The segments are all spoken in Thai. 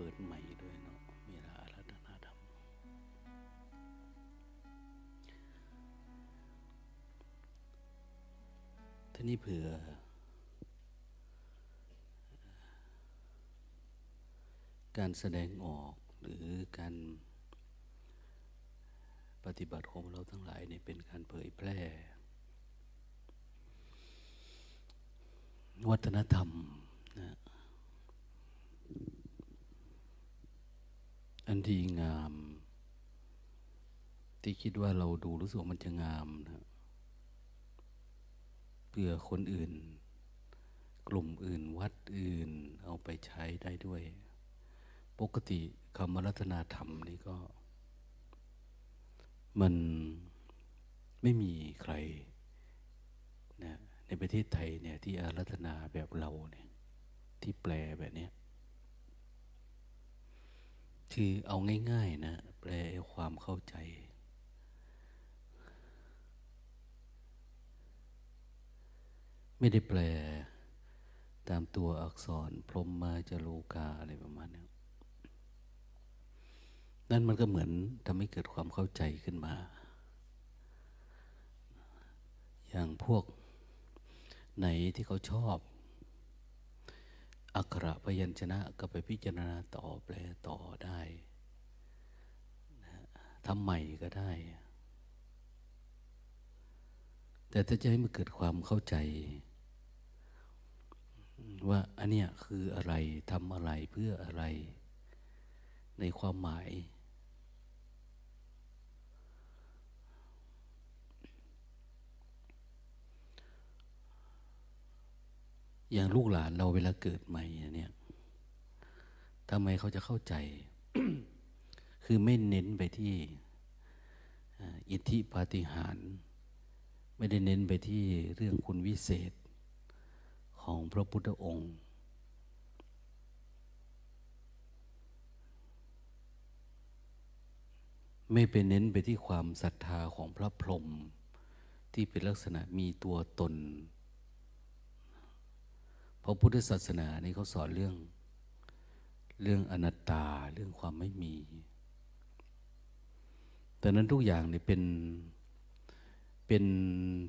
ปิดใหม่ด้วยเนาะเวลาอารัธนาธรรม ทีนี้เผื่อ การแสดงออกหรือการปฏิบัติของเราทั้งหลายเนี่ยเป็นการเผยแพร่ วัฒนธรรมนะ อันดีงาม ที่คิดว่าเราดูรู้สึกมันจะงามนะเพื่อคนอื่น กลุ่มอื่นวัดอื่น เอาไปใช้ได้ด้วย ปกติคำรัตนาธรรมนี่ก็ มันไม่มีใครนะในประเทศไทยเนี่ยที่อารัธนาแบบเราเนี่ยที่แปลแบบนี้ คือเอาง่าย ๆ นะ แปลความเข้าใจ ไม่ได้แปลตามตัวอักษร พรมมาจโลกาอะไรประมาณนี้นั่นมันก็เหมือนทำให้เกิดความเข้าใจขึ้นมา อย่างพวกไหนที่เขาชอบ อักขระพยัญชนะก็ไปพิจารณาต่อแปลต่อได้ทำใหม่ก็ได้ แต่ถ้าจะให้มันเกิดความเข้าใจ ว่าอันเนี้ยคืออะไรทำอะไรเพื่ออะไร ในความหมาย อย่างลูกหลานเราเวลาเกิดใหม่เนี่ยทำไมเขาจะเข้าใจ คือไม่เน้นไปที่อิทธิปาฏิหาริย์ไม่ได้เน้นไปที่เรื่องคุณวิเศษของพระพุทธองค์ ไม่ไปเน้นไปที่ความศรัทธาของพระพรหมที่เป็นลักษณะมีตัวตน ราะพุทธศาสนานี่เขาสอนเรื่อง เรื่องอนัตตาเรื่องความไม่มี แต่นั้นทุกอย่างนี่เป็นเป็น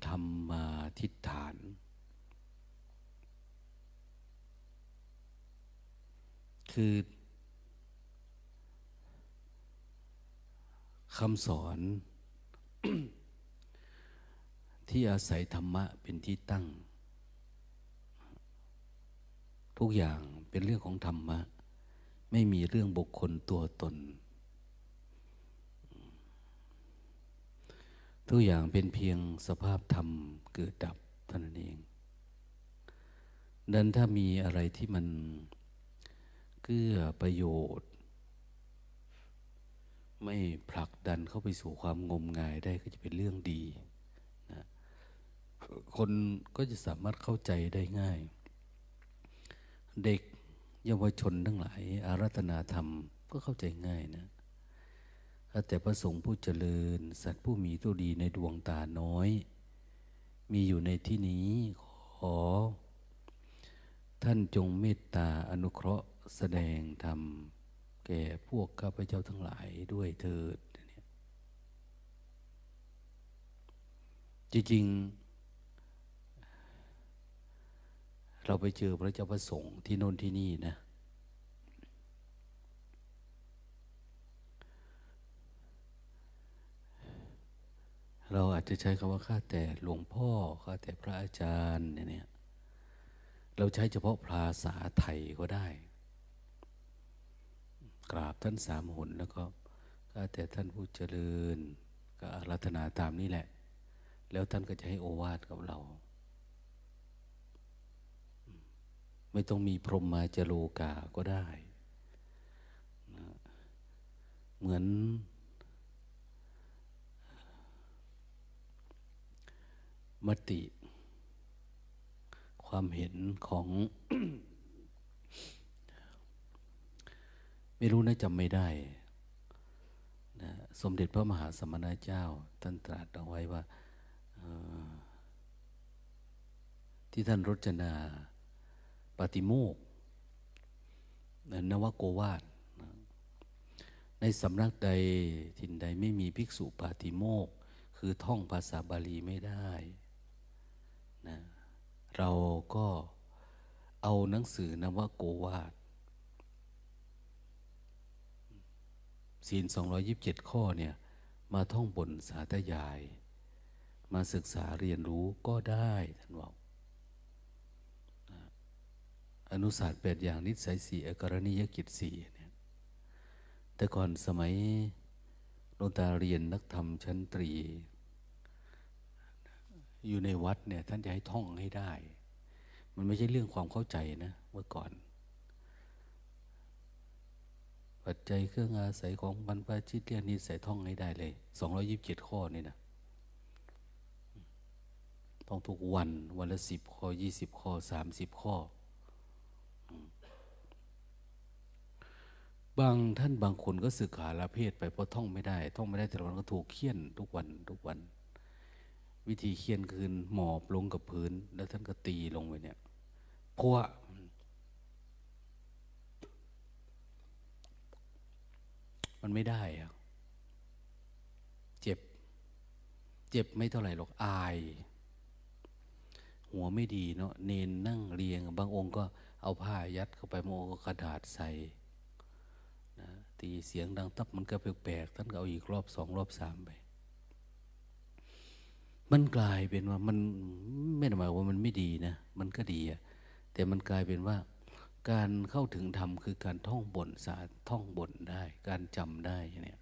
ธรรมาทิฏฐาน คือคำสอนที่อาศัยธรรมะเป็นที่ตั้ง ทุกอย่างเป็นเรื่องของธรรมะ ไม่มีเรื่องบุคคลตัวตน ทุกอย่างเป็นเพียงสภาพธรรมเกิดดับเท่านั้นเองดังถ้ามีอะไรที่มันเกื้อประโยชน์ ไม่ผลักดันเข้าไปสู่ความงมงายได้ก็จะเป็นเรื่องดีนะคนก็จะสามารถเข้าใจได้ง่าย เด็กเยาวชนทั้งหลาย อารัธนาธรรมก็เข้าใจง่ายนะแต่พระสงฆ์ผู้เจริญ สัตว์ผู้มีตัวดีในดวงตาน้อย มีอยู่ในที่นี้ขอ ท่านจงเมตตาอนุเคราะห์แสดงธรรมแก่พวกข้าพเจ้าทั้งหลายด้วยเถิดจริงๆ เราไปเจอพระเจ้าประสงค์ที่โน่นที่นี่นะ เราอาจจะใช้คำว่าข้าแต่หลวงพ่อข้าแต่พระอาจารย์เนี่ยเราใช้เฉพาะภาษาไทยก็ได้ กราบท่านสามหนแล้วก็ข้าแต่ท่านผู้เจริญ ก็อารัธนาตามนี้แหละ แล้วท่านก็จะให้โอวาทกับเรา ไม่ต้องมีพรหมมาจโลกาก็ได้นะเหมือน มติ ความเห็นของ ไม่รู้นะจำไม่ได้นะสมเด็จพระมหาสมณเจ้า ท่านตรัสเอาไว้ว่าที่ท่านรจนา ปฏิโมกนวโกวาทในสำนักใดทินใดไม่มีภิกษุปาติโมกคือท่องภาษาบาลีไม่ได้นะเราก็เอาหนังสือนวโกวาดศีล227 ข้อเนี่ยมาท่องบนสาธยาย มาศึกษาเรียนรู้ก็ได้ท่านบอก อนุศาสตร์แปดอย่างนิสัยสี่อกรณียกิจสี่เนี่ยแต่ก่อนสมัยหลวงตาเรียนนักธรรมชั้นตรี อยู่ในวัดเนี่ยท่านจะให้ท่องให้ได้ มันไม่ใช่เรื่องความเข้าใจนะเมื่อก่อน ปัจจัยเครื่องอาศัยของบรรพชิตเรียนนิสัยท่องให้ได้เลยสองร้อยิบเจ็ดข้อนี่นะต้องทุกวันวันละสิบข้อยี่สิบข้อสามสิบข้อ บางท่านบางคนก็สึกขาละเพศไปเพราะท่องไม่ได้ ท่องไม่ได้แต่ละวันก็ถูกเคี่ยนทุกวันทุกวัน วิธีเคี่ยนคือหมอบลงกับพื้น แล้วท่านก็ตีลงไปเนี่ยเพราะว่ามันไม่ได้อะเจ็บ เจ็บไม่เท่าไหร่หรอกอาย หัวไม่ดีเนาะเนนนั่งเรียง บางองค์ก็เอาผ้ายัดเข้าไปโมก็กระดาษใส่ ตีเสียงดังตับมันก็แปลกๆท่านก็เอาอีกรอบสองรอบสามไป มันกลายเป็นว่ามันไม่ได้หมายว่ามันไม่ดีนะมันก็ดีอะแต่มันกลายเป็นว่า การเข้าถึงธรรมคือการท่องบนสาท่องบนได้ การจำได้เนี่ย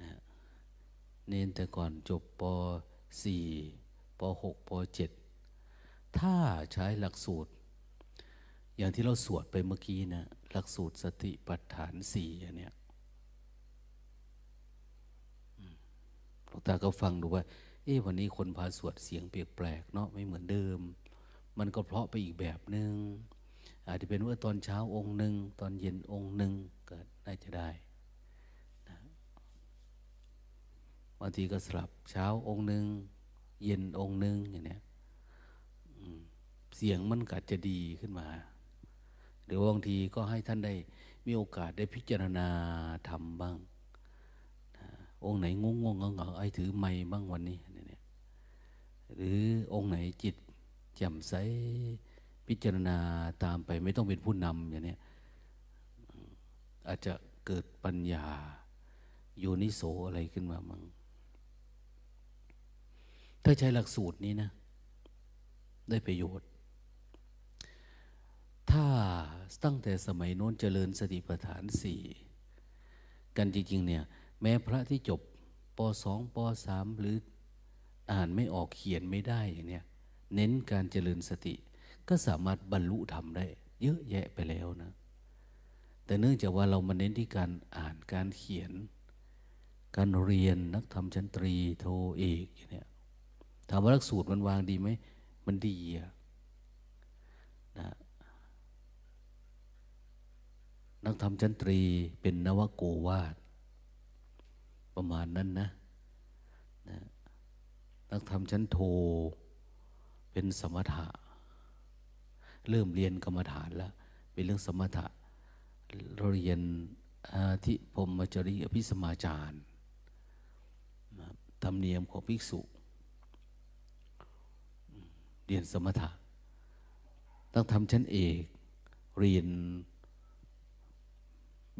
นะเน้นแต่ก่อนจบป .4 ป .6 ป .7 ถ้าใช้หลักสูตร อย่างที่เราสวดไปเมื่อกี้นะหลักสูตรสติปัฏฐานสี่เนี่ยหลวงตาก็ฟังดูว่า เอ๊ะวันนี้คนพาสวดเสียงเปแปลกเนาะไม่เหมือนเดิม มันก็เพราะไปอีกแบบหนึง่งอาจจะเป็นว่าตอนเช้าองค์หนึ่งตอนเย็นองค์หนึ่งก็น่าจะได้บางทีก็สลับเช้าองค์หนึ่งเย็นองค์หนึ่งอย่างเนี้ยเสียงมันก็จะดีขึ้นมา หรือบางทีก็ให้ท่านได้มีโอกาสได้พิจารณาทำบ้างองค์ไหนงงงงเงาไอ้ถือไม้บ้างวันนี้เนี่ยหรือองค์ไหนจิตแจ่มใสพิจารณาตามไปไม่ต้องเป็นผู้นำอย่างนี้อาจจะเกิดปัญญาโยนิโสอะไรขึ้นมามั่งถ้าใช้หลักสูตรนี้นะ ได้ประโยชน์ ถ้าตั้งแต่สมัยโน้นเจริญสติปัฏฐานสี่กันจริงๆเนี่ยแม้พระที่จบปสองปสามหรืออ่านไม่ออกเขียนไม่ได้อย่างเนี้ยเน้นการเจริญสติ ก็สามารถบรรลุธรรมได้ เยอะแยะไปแล้วนะ แต่เนื่องจากว่าเรามาเน้นที่การอ่านการเขียน การเรียนนักธรรมชั้นตรีโทเอกอย่างเนี้ยถามว่าหลักสูตรมันวางดีไหมมันดีอะนะ นักธรรมชั้นตรีเป็นนวโกวาดประมาณนั้นนะนะนักธรรมชั้นโทเป็นสมถะ เริ่มเรียนกรรมฐานแล้ว เป็นเรื่องสมถะเราเรียนอาธิพรมจริยพิสมาจารย์ธรรมเนียมของภิกษุ เรียนสมถะต้องทำชั้นเอก เรียน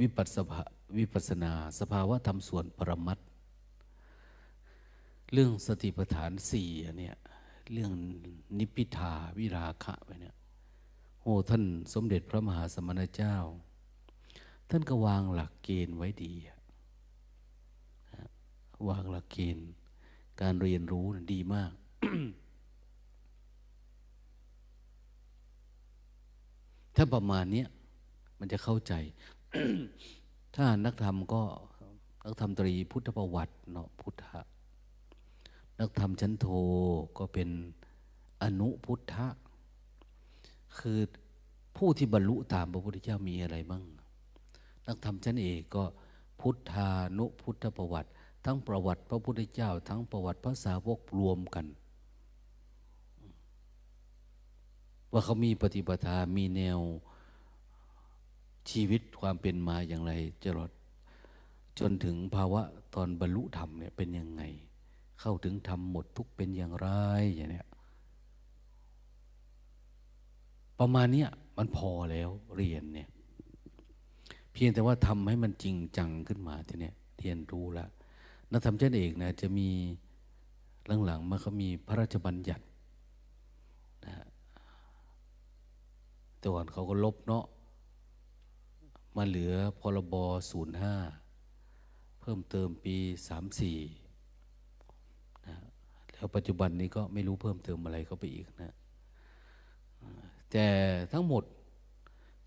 วิปัสสนาวิปัสนา สภาวะธรรมส่วนปรมัตเรื่องสติปัฏฐานสี่เนี่ยเรื่องนิพิทาวิราคะไปเนี่ยโอ้ท่านสมเด็จพระมหาสมณเจ้า ท่านก็วางหลักเกณฑ์ไว้ดี วางหลักเกณฑ์ การเรียนรู้ดีมากถ้าประมาณนี้มันจะเข้าใจ ถ้านักธรรมก็นักธรรมตรีพุทธประวัติเนาะพุทธะนักธรรมชั้นโทก็เป็นอนุพุทธะคือผู้ที่บรรลุตามพระพุทธเจ้ามีอะไรบ้าง นักธรรมชั้นเอกก็พุทธานุพุทธประวัติ ทั้งประวัติพระพุทธเจ้า ทั้งประวัติพระสาวกรวมกัน ว่าเขามีปฏิปทามีแนว ชีวิตความเป็นมาอย่างไรจรดจนถึงภาวะตอนบรรลุธรรมเนี่ยเป็นยังไง เข้าถึงธรรมหมดทุกเป็นอย่างไรอย่างเนี้ยประมาณเนี้ยมันพอแล้วเรียนเนี่ยเพียงแต่ว่าทำให้มันจริงจังขึ้นมาทีเนี้ยเรียนรู้ละนักธรรมเจ้าเอกนะจะมีหลังๆมาเขามีพระราชบัญญัตินะแต่ก่อนเขาก็ลบเนาะ มาเหลือพรบศูนย์ห้าเพิ่มเติมปีสามสี่นะแล้วปัจจุบันนี้ก็ไม่รู้เพิ่มเติมอะไรเข้าไปอีกนะแต่ทั้งหมด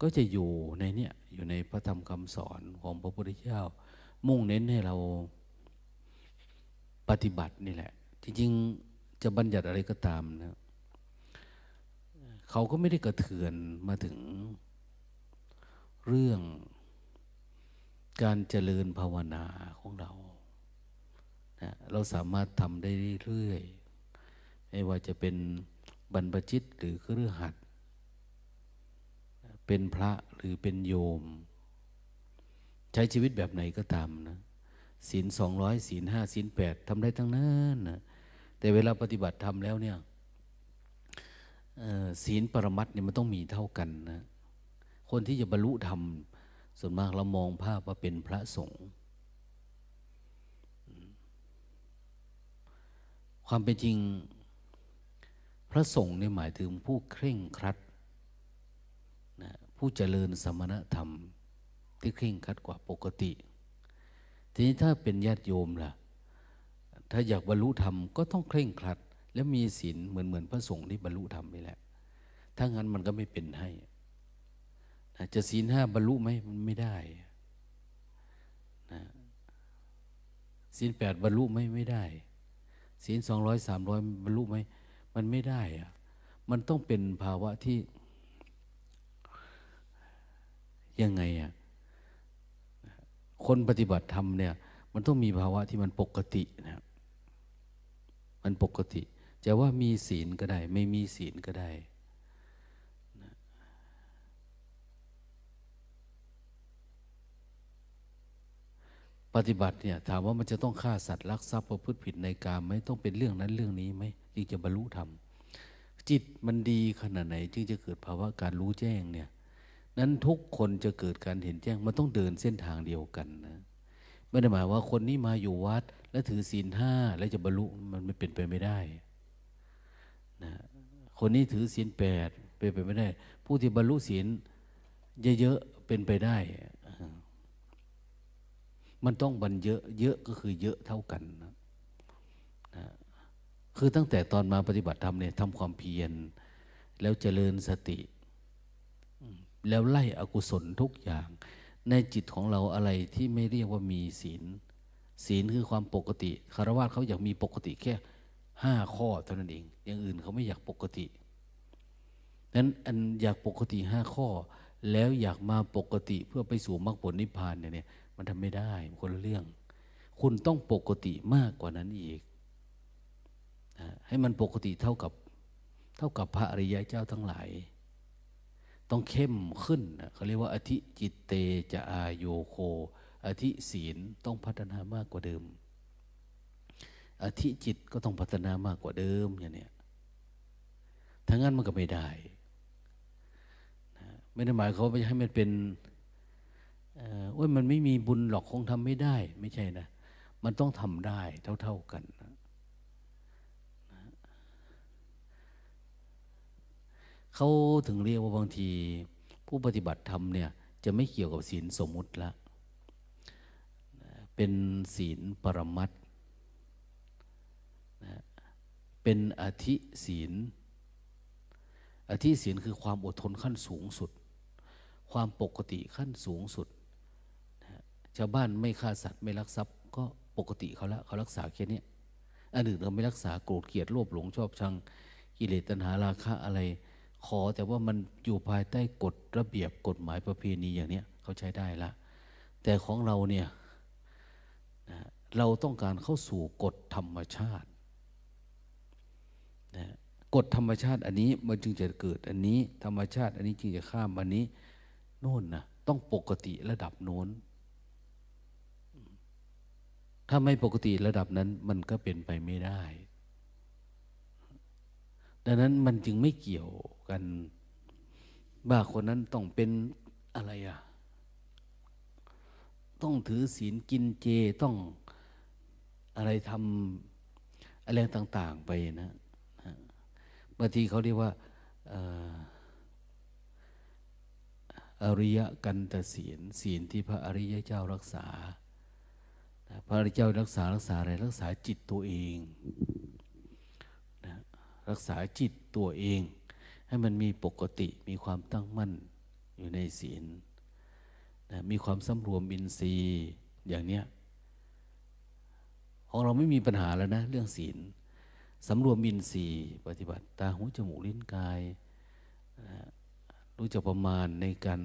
ก็จะอยู่ในเนี้ยอยู่ในพระธรรมคำสอนของพระพุทธเจ้า มุ่งเน้นให้เราปฏิบัตินี่แหละ จริงๆจะบัญญัติอะไรก็ตามนะเขาก็ไม่ได้กระเทือนมาถึง เรื่องการเจริญภาวนาของเรานะเราสามารถทำได้เรื่อยๆ ไม่ว่าจะเป็นบรรพชิตหรือเครือหัด เป็นพระหรือเป็นโยม ใช้ชีวิตแบบไหนก็ตามนะศีลสองร้อยศีลห้าศีลแปดทำได้ทั้งนั้นนะแต่เวลาปฏิบัติทำแล้วเนี่ยศีลปรมัตเนี่ยมันต้องมีเท่ากันนะ คนที่จะบรรลุธรรม ส่วนมากเรามองภาพว่าเป็นพระสงฆ์ความเป็นจริง พระสงฆ์เนี่หมายถึงผู้เคร่งครัดนะผู้เจริญสมณธรรม ที่เคร่งครัดกว่าปกติ ทีนี้ถ้าเป็นญาติโยมล่ะ ถ้าอยากบรรลุธรรมก็ต้องเคร่งครัด และมีศีลเหมือนเหมือนพระสงฆ์ที่บรรลุธรรมนี่แหละ ถ้างั้นมันก็ไม่เป็นให้ จะศีลห้าบรรลุไหมมันไม่ได้นะศีลแปดบรรลุไหมไม่ได้ศีลสองร้อยสามร้อยบรรลุไหมมันไม่ได้อะมันต้องเป็นภาวะที่ ยังไงอะคนปฏิบัติธรรมเนี่ย มันต้องมีภาวะที่มันปกตินะมันปกติ จะว่ามีศีลก็ได้ ไม่มีศีลก็ได้ ปฏิบัติเนี่ยถามว่ามันจะต้องฆ่าสัตว์ลักทรัพย์ประพฤติผิดในกามไหมต้องเป็นเรื่องนั้นเรื่องนี้ไหมจึงจะบรรลุธรรมจิตมันดีขนาดไหน จึงจะเกิดภาวะการรู้แจ้งเนี่ยนั้นทุกคนจะเกิดการเห็นแจ้งมันต้องเดินเส้นทางเดียวกันนะไม่ได้หมายว่าคนนี้มาอยู่วัด แล้วถือศีลห้าแล้วจะบรรลุมันไม่เป็นไปไม่ได้นะคนนี้ถือศีลแปดเป็นไปไม่ได้ ผู้ที่บรรลุศีลเยอะๆเป็นไปได้ มันต้องบันเยอะเยอะก็คือเยอะเท่ากันนะนะคือตั้งแต่ตอนมาปฏิบัติธรรมเนี่ยทำความเพียร แล้วเจริญสติ แล้วไล่อกุศลทุกอย่าง ในจิตของเราอะไรที่ไม่เรียกว่ามีศีล ศีลคือความปกติคารวะเขาอยากมีปกติแค่ห้าข้อเท่านั้นเอง อย่างอื่นเขาไม่อยากปกตินั้นอันอยากปกติห้าข้อ แล้วอยากมาปกติเพื่อไปสู่มรรคผลนิพพานเนี่ย มันทำไม่ได้คนละเรื่อง คุณต้องปกติมากกว่านั้นอีกนะให้มันปกติเท่ากับเท่ากับพระอริยะเจ้าทั้งหลาย ต้องเข้มขึ้นนะเขาเรียกว่าอธิจิตเตจะอาโยโค อธิศีลต้องพัฒนามากกว่าเดิม อธิจิตก็ต้องพัฒนามากกว่าเดิมอย่างนี้ทั้งนั้นมันก็ไม่ได้ ไม่ได้หมายเขาไปให้มันเป็น โอ้ยมันไม่มีบุญหรอกคงทำไม่ได้ ไม่ใช่นะ มันต้องทำได้เท่า ๆกันนะเขาถึงเรียกว่าบางที ผู้ปฏิบัติธรรมเนี่ย จะไม่เกี่ยวกับศีลสมมุติละเป็นศีลปรมัตนะเป็นอธิศีล อธิศีลคือความอดทนขั้นสูงสุด ความปกติขั้นสูงสุด ชาวบ้านไม่ฆ่าสัตว์ไม่ลักทรัพย์ ก็ปกติเขาละเขารักษาแค่นี้อันอื่นเราไม่รักษาโกรธเกลียดโลภหลงชอบชังกิเลสตัณหาราคะอะไร ขอแต่ว่ามันอยู่ภายใต้กฎระเบียบกฎหมายประเพณีอย่างเนี้ยเขาใช้ได้ละ แต่ของเราเนี่ยนะเราต้องการเข้าสู่กฎธรรมชาตินะกฎธรรมชาติอันนี้มันจึงจะเกิดอันนี้ธรรมชาติ อันนี้จึงจะข้ามอันนี้โน่นนะต้องปกติระดับโน้น ถ้าไม่ปกติระดับนั้นมันก็เป็นไปไม่ได้ ดังนั้นมันจึงไม่เกี่ยวกันว่าคนนั้นต้องเป็นอะไรอะต้องถือศีลกินเจต้องอะไรทำอะไรต่าง ๆ ไปนะบางทีเขาเรียกว่าอริยกันตศีลศีลที่พระอริยเจ้ารักษา พระอริยเจ้ารักษารักษาอะไรรักษาจิตตัวเองนะรักษาจิตตัวเอง ให้มันมีปกติมีความตั้งมั่นอยู่ในศีลนะมีความสำรวมบินทรีย์อย่างเนี้ยของเราไม่มีปัญหาแล้วนะ เรื่องศีลสำรวมบินทรีย์ปฏิบัติ ตาหูจมูกลิ้นกายนะรู้จักประมาณในการ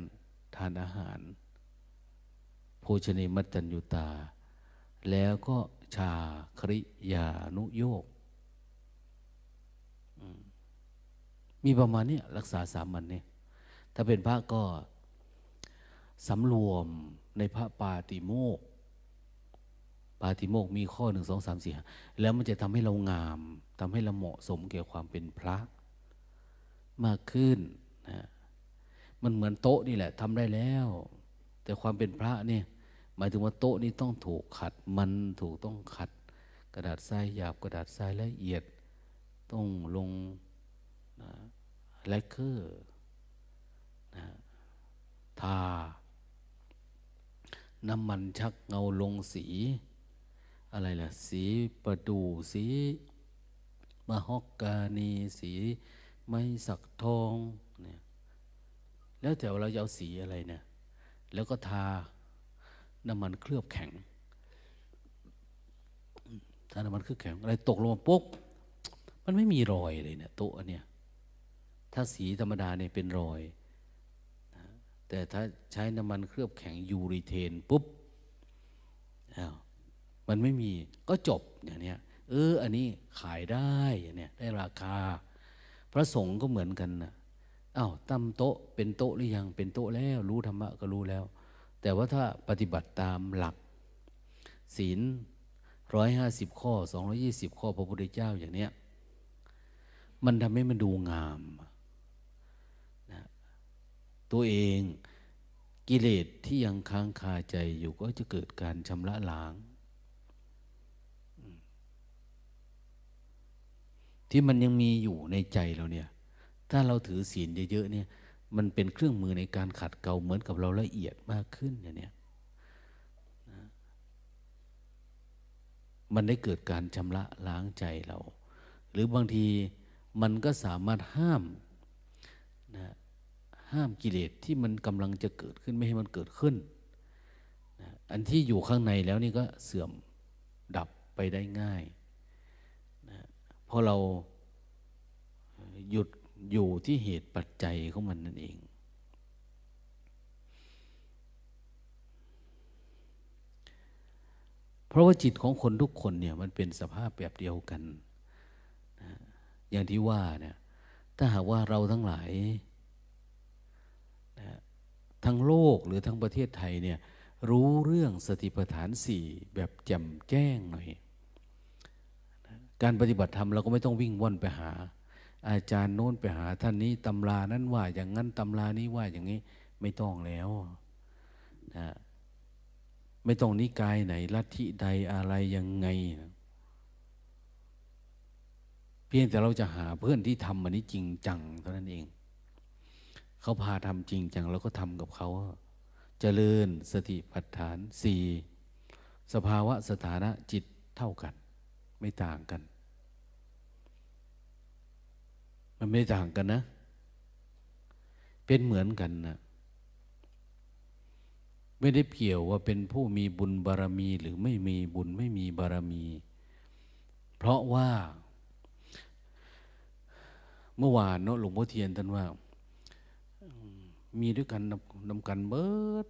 ทานอาหาร โภชเนมัจจัญยุตา แล้วก็ชาคริยานุโยกมีประมาณนี้รักษาสามัญเนี่ยถ้าเป็นพระก็สำรวมในพระปาติโมก ปาติโมกมีข้อหนึ่งสองสามสี่แล้วมันจะทำให้เรางามทำให้เราเหมาะสมเกี่ยวความเป็นพระมากขึ้นนะมันเหมือนโต๊ะนี่แหละทำได้แล้ว แต่ความเป็นพระเนี่ย หมายถึงว่าโต๊ะนี้ต้องถูกขัดมันถูกต้องขัด กระดาษทรายหยาบกระดาษทรายละเอียด ต้องลงนะแลคเคอร์นะทา น้ำมันชักเงาลงสี อะไรล่ะ สีประดูสีมะฮอกกานี สีไม้สักทองเนี่ยแล้วแต่เราจะเอาสีอะไรเนี่ยแล้วก็ทา น้ำมันเคลือบแข็งทาน้ำมันเคลือบแข็งอะไรตกลงมาปุ๊บมันไม่มีรอยเลยเนี่ยโต๊ะเนี่ย ถ้าสีธรรมดาเนี่ยเป็นรอยแต่ถ้าใช้น้ำมันเคลือบแข็งยูริเทนปุ๊บมันไม่มีก็จบอย่างเนี้ยเออ อันนี้ขายได้อย่างเนี้ยได้ราคา พระสงฆ์ก็เหมือนกันนะอา้าวตั้มโต๊ะเป็นโต๊ะหรือยังเป็นโต๊ะแล้ว รู้ธรรมะก็รู้แล้ว แต่ว่าถ้าปฏิบัติตามหลัก ศีลร้อยห้าสิบข้อสองร้อยี่สิบข้อพระพุทธเจ้าอย่างเนี้ย มันทำให้มันดูงามนะตัวเองกิเลสที่ยังค้างคาใจอยู่ก็จะเกิดการชำระล้าง ที่มันยังมีอยู่ในใจเราเนี่ย ถ้าเราถือศีลเยอะๆเนี่ย มันเป็นเครื่องมือในการขัดเกลาเหมือนกับเราละเอียดมากขึ้นอย่างนี้มันได้เกิดการชำระล้างใจเรา หรือบางทีมันก็สามารถห้ามนะห้ามกิเลสที่มันกำลังจะเกิดขึ้นไม่ให้มันเกิดขึ้นนะอันที่อยู่ข้างในแล้วนี่ก็เสื่อมดับไปได้ง่ายนะพอเราหยุด อยู่ที่เหตุปัจจัยของมันนั่นเอง เพราะว่าจิตของคนทุกคนเนี่ยมันเป็นสภาพแบบเดียวกันนะอย่างที่ว่าเนี่ยถ้าหากว่าเราทั้งหลายนะทั้งโลกหรือทั้งประเทศไทยเนี่ยรู้เรื่องสติปัฏฐานสี่แบบแจ่มแจ้งหน่อย การปฏิบัติธรรมเราก็ไม่ต้องวิ่งว่อนไปหา อาจารย์โน้นไปหาท่านนี้ตำรานั้นว่า อย่างนั้นตำรานี้ว่าอย่างนี้ไม่ต้องแล้วนะไม่ต้องนิกายไหนลัทธิใดอะไรยังไงนะเพียงแต่เราจะหาเพื่อนที่ทำมันนี้จริงจังเท่านั้นเอง เขาพาทำจริงจังเราก็ทำกับเขาจเจริญสติปัฏฐานสี่สภาวะสถานะจิตเท่ากัน ไม่ต่างกัน มันไม่ต่างกันนะ เป็นเหมือนกันนะไม่ได้เกี่ยวว่าเป็นผู้มีบุญบารมี หรือไม่มีบุญไม่มีบารมี เพราะว่า เมื่อวานเนาะหลวงพ่อเทียนท่านว่า มีด้วยกันนำกันเบิด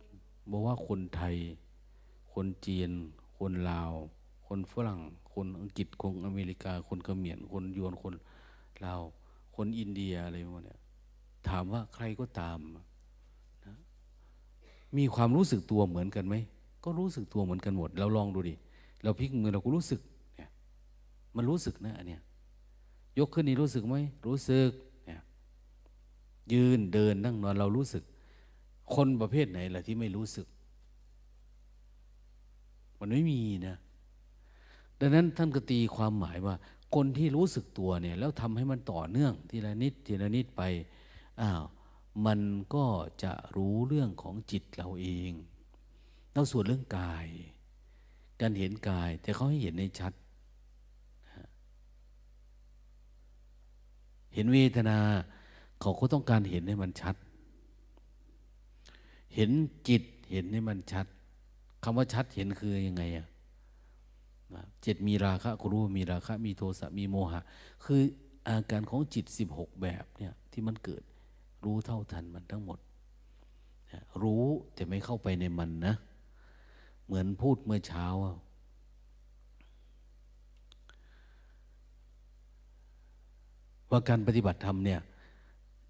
บอกว่าคนไทย คนจีน คนลาว คนฝรั่ง คนอังกฤษคนอเมริกา คนเขมรคนยวนคนลาว คนอินเดียอะไรพวกนี้ถามว่าใครก็ตามนะมีความรู้สึกตัวเหมือนกันไหมก็รู้สึกตัวเหมือนกันหมดเราลองดูดิเราพลิกมือเราก็รู้สึกเนี่ยมันรู้สึกนะอันเนี้ยยกขึ้นนี่รู้สึกไหมรู้สึกเนี่ยยืนเดินนั่งนอนเรารู้สึก คนประเภทไหนล่ะที่ไม่รู้สึก มันไม่มีนะดังนั้นท่านก็ตีความหมายว่า คนที่รู้สึกตัวเนี่ยแล้วทำให้มันต่อเนื่องทีละนิดทีละนิดไปอ้าวมันก็จะรู้เรื่องของจิตเราเองเราส่วนเรื่องกาย การเห็นกายแต่เขาให้เห็นในชัด เห็นเวทนา เขาก็ต้องการเห็นให้มันชัด เห็นจิตเห็นให้มันชัดคำว่าชัดเห็นคือยังไงอะ เจิตมีราคะก็รู้ว่ามีราคะ มีโทสะมีโมหะ คืออาการของจิตสิบหกแบบเนี่ยที่มันเกิดรู้เท่าทันมันทั้งหมด รู้แต่ไม่เข้าไปในมันนะ เหมือนพูดเมื่อเช้า ว่าการปฏิบัติธรรมเนี่ยจ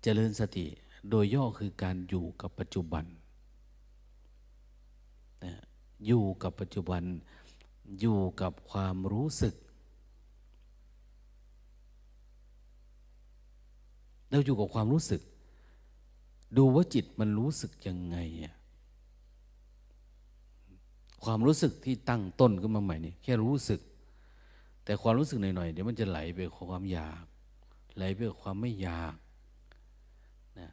เจริญสติโดยย่อคือการอยู่กับปัจจุบัน อยู่กับปัจจุบัน อยู่กับความรู้สึก เราอยู่กับความรู้สึก ดูว่าจิตมันรู้สึกยังไงอะความรู้สึกที่ตั้งต้นขึ้นมาใหม่นี่แค่รู้สึก แต่ความรู้สึกหน่อยๆเดี๋ยวมันจะไหลไปความอยาก ไหลไปความไม่อยากนะ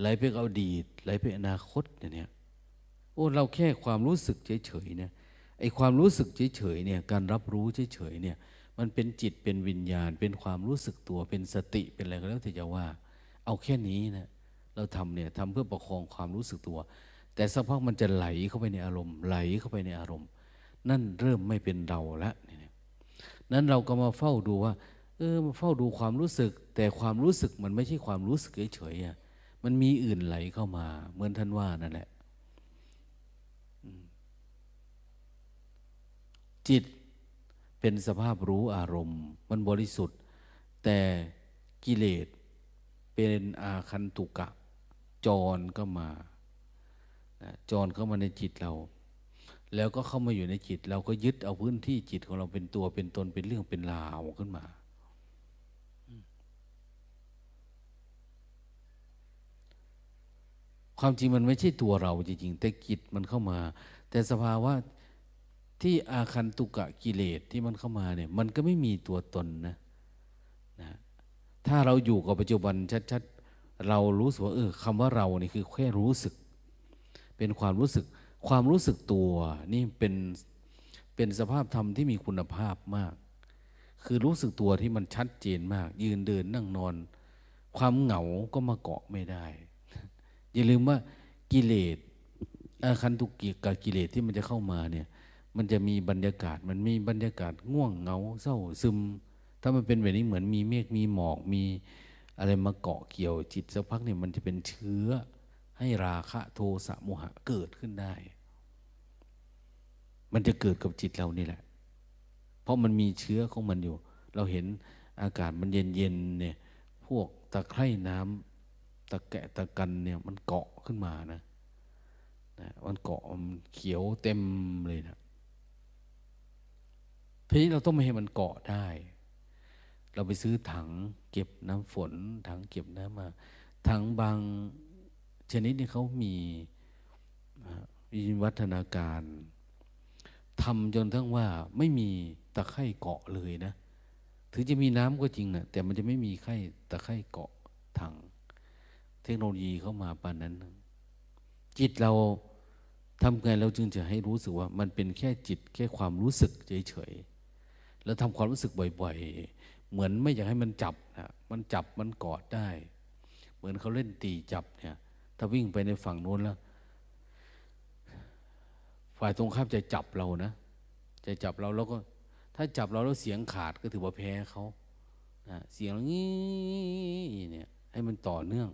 ไหลไปเอดีต ไหลไปอนาคตเนี่ย โอ้เราแค่ความรู้สึกเฉยๆเนี่ยไอความรู้สึกเฉยๆเนี่ยการรับรู้เฉยๆเนี่ยมันเป็นจิตเป็นวิญญาณ เป็นความรู้สึกตัวเป็นสติเป็นอะไรก็แล้วแต่จะว่า เอาแค่นี้นะเราทำเนี่ยทำเพื่อประคองความรู้สึกตัว แต่สักพักมันจะไหลเข้าไปในอารมณ์ ไหลเข้าไปในอารมณ์ นั่นเริ่มไม่เป็นเราล้วนี่นั้นเราก็มาเฝ้าดูว่า เออมาเฝ้าดูความรู้สึก แต่ความรู้สึกมันไม่ใช่ความรู้สึกเฉยๆอะมันมีอื่นไหลเข้ามา เหมือนท่านว่านั่นแหละ จิตเป็นสภาพรู้อารมณ์ มันบริสุทธิ์ แต่กิเลสเป็นอาคันตุกะ จรก็มาจรเข้ามาในจิตเรา แล้วก็เข้ามาอยู่ในจิต เราก็ยึดเอาพื้นที่จิตของเราเป็นตัวเป็นตนเป็นเรื่องเป็นราวขึ้นมา ความจริงมันไม่ใช่ตัวเราจริงๆแต่จิตมันเข้ามา แต่สภาวะ ที่อาคันตุกะกิเลสที่มันเข้ามาเนี่ย มันก็ไม่มีตัวตนนะนะถ้าเราอยู่กับปัจจุบันชัดๆ เรารู้สึกว่าเออคำว่าเรานี่คือแค่รู้สึก เป็นความรู้สึก ความรู้สึกตัวนี่เป็นเป็นสภาพธรรมที่มีคุณภาพมาก คือรู้สึกตัวที่มันชัดเจนมาก ยืนเดินนั่งนอน ความเหงาก็มาเกาะไม่ได้ อย่าลืมว่ากิเลสอาคันตุกิกกิเลสที่มันจะเข้ามาเนี่ย มันจะมีบรรยากาศ มันมีบรรยากาศง่วงเหงาเศร้าซึม ถ้ามันเป็นแบบนี้เหมือนมีเมฆมีหมอกมีอะไรมาเกาะเกี่ยวจิตสักพักเนี่ยมันจะเป็นเชื้อให้ราคะโทสะโมหะเกิดขึ้นได้ มันจะเกิดกับจิตเรานี่แหละ เพราะมันมีเชื้อของมันอยู่ เราเห็นอากาศมันเย็นๆเนี่ย พวกตะไคร่น้ำตะแกะตะกันเนี่ยมันเกาะขึ้นมานะนะมันเกาะมันเขียวเต็มเลยนะ ทีนี้เราต้องไม่ให้มันเกาะได้ เราไปซื้อถังเก็บน้ำฝน ถังเก็บน้ำมา ถังบางชนิดนี่เขามีวิวัฒนาการทำจนทั้งว่าไม่มีตะไคร่เกาะเลยนะ ถึงจะมีน้ำก็จริงนะแต่มันจะไม่มีไข่ตะไคร่เกาะถัง เทคโนโลยีเข้ามาปานนั้น จิตเราทำไงเราจึงจะให้รู้สึกว่า มันเป็นแค่จิตแค่ความรู้สึกเฉยๆ แล้วทำความรู้สึกบ่อยๆ เหมือนไม่อยากให้มันจับนะมันจับมันกอดได้ เหมือนเขาเล่นตีจับเนี่ย ถ้าวิ่งไปในฝั่งโน้นแล้ว ฝ่ายตรงข้ามจะจับเรานะจะจับเราแล้วก็ ถ้าจับเราแล้วเสียงขาดก็ถือว่าแพ้เขานะเสียงงี้เนี่ย ให้มันต่อเนื่อง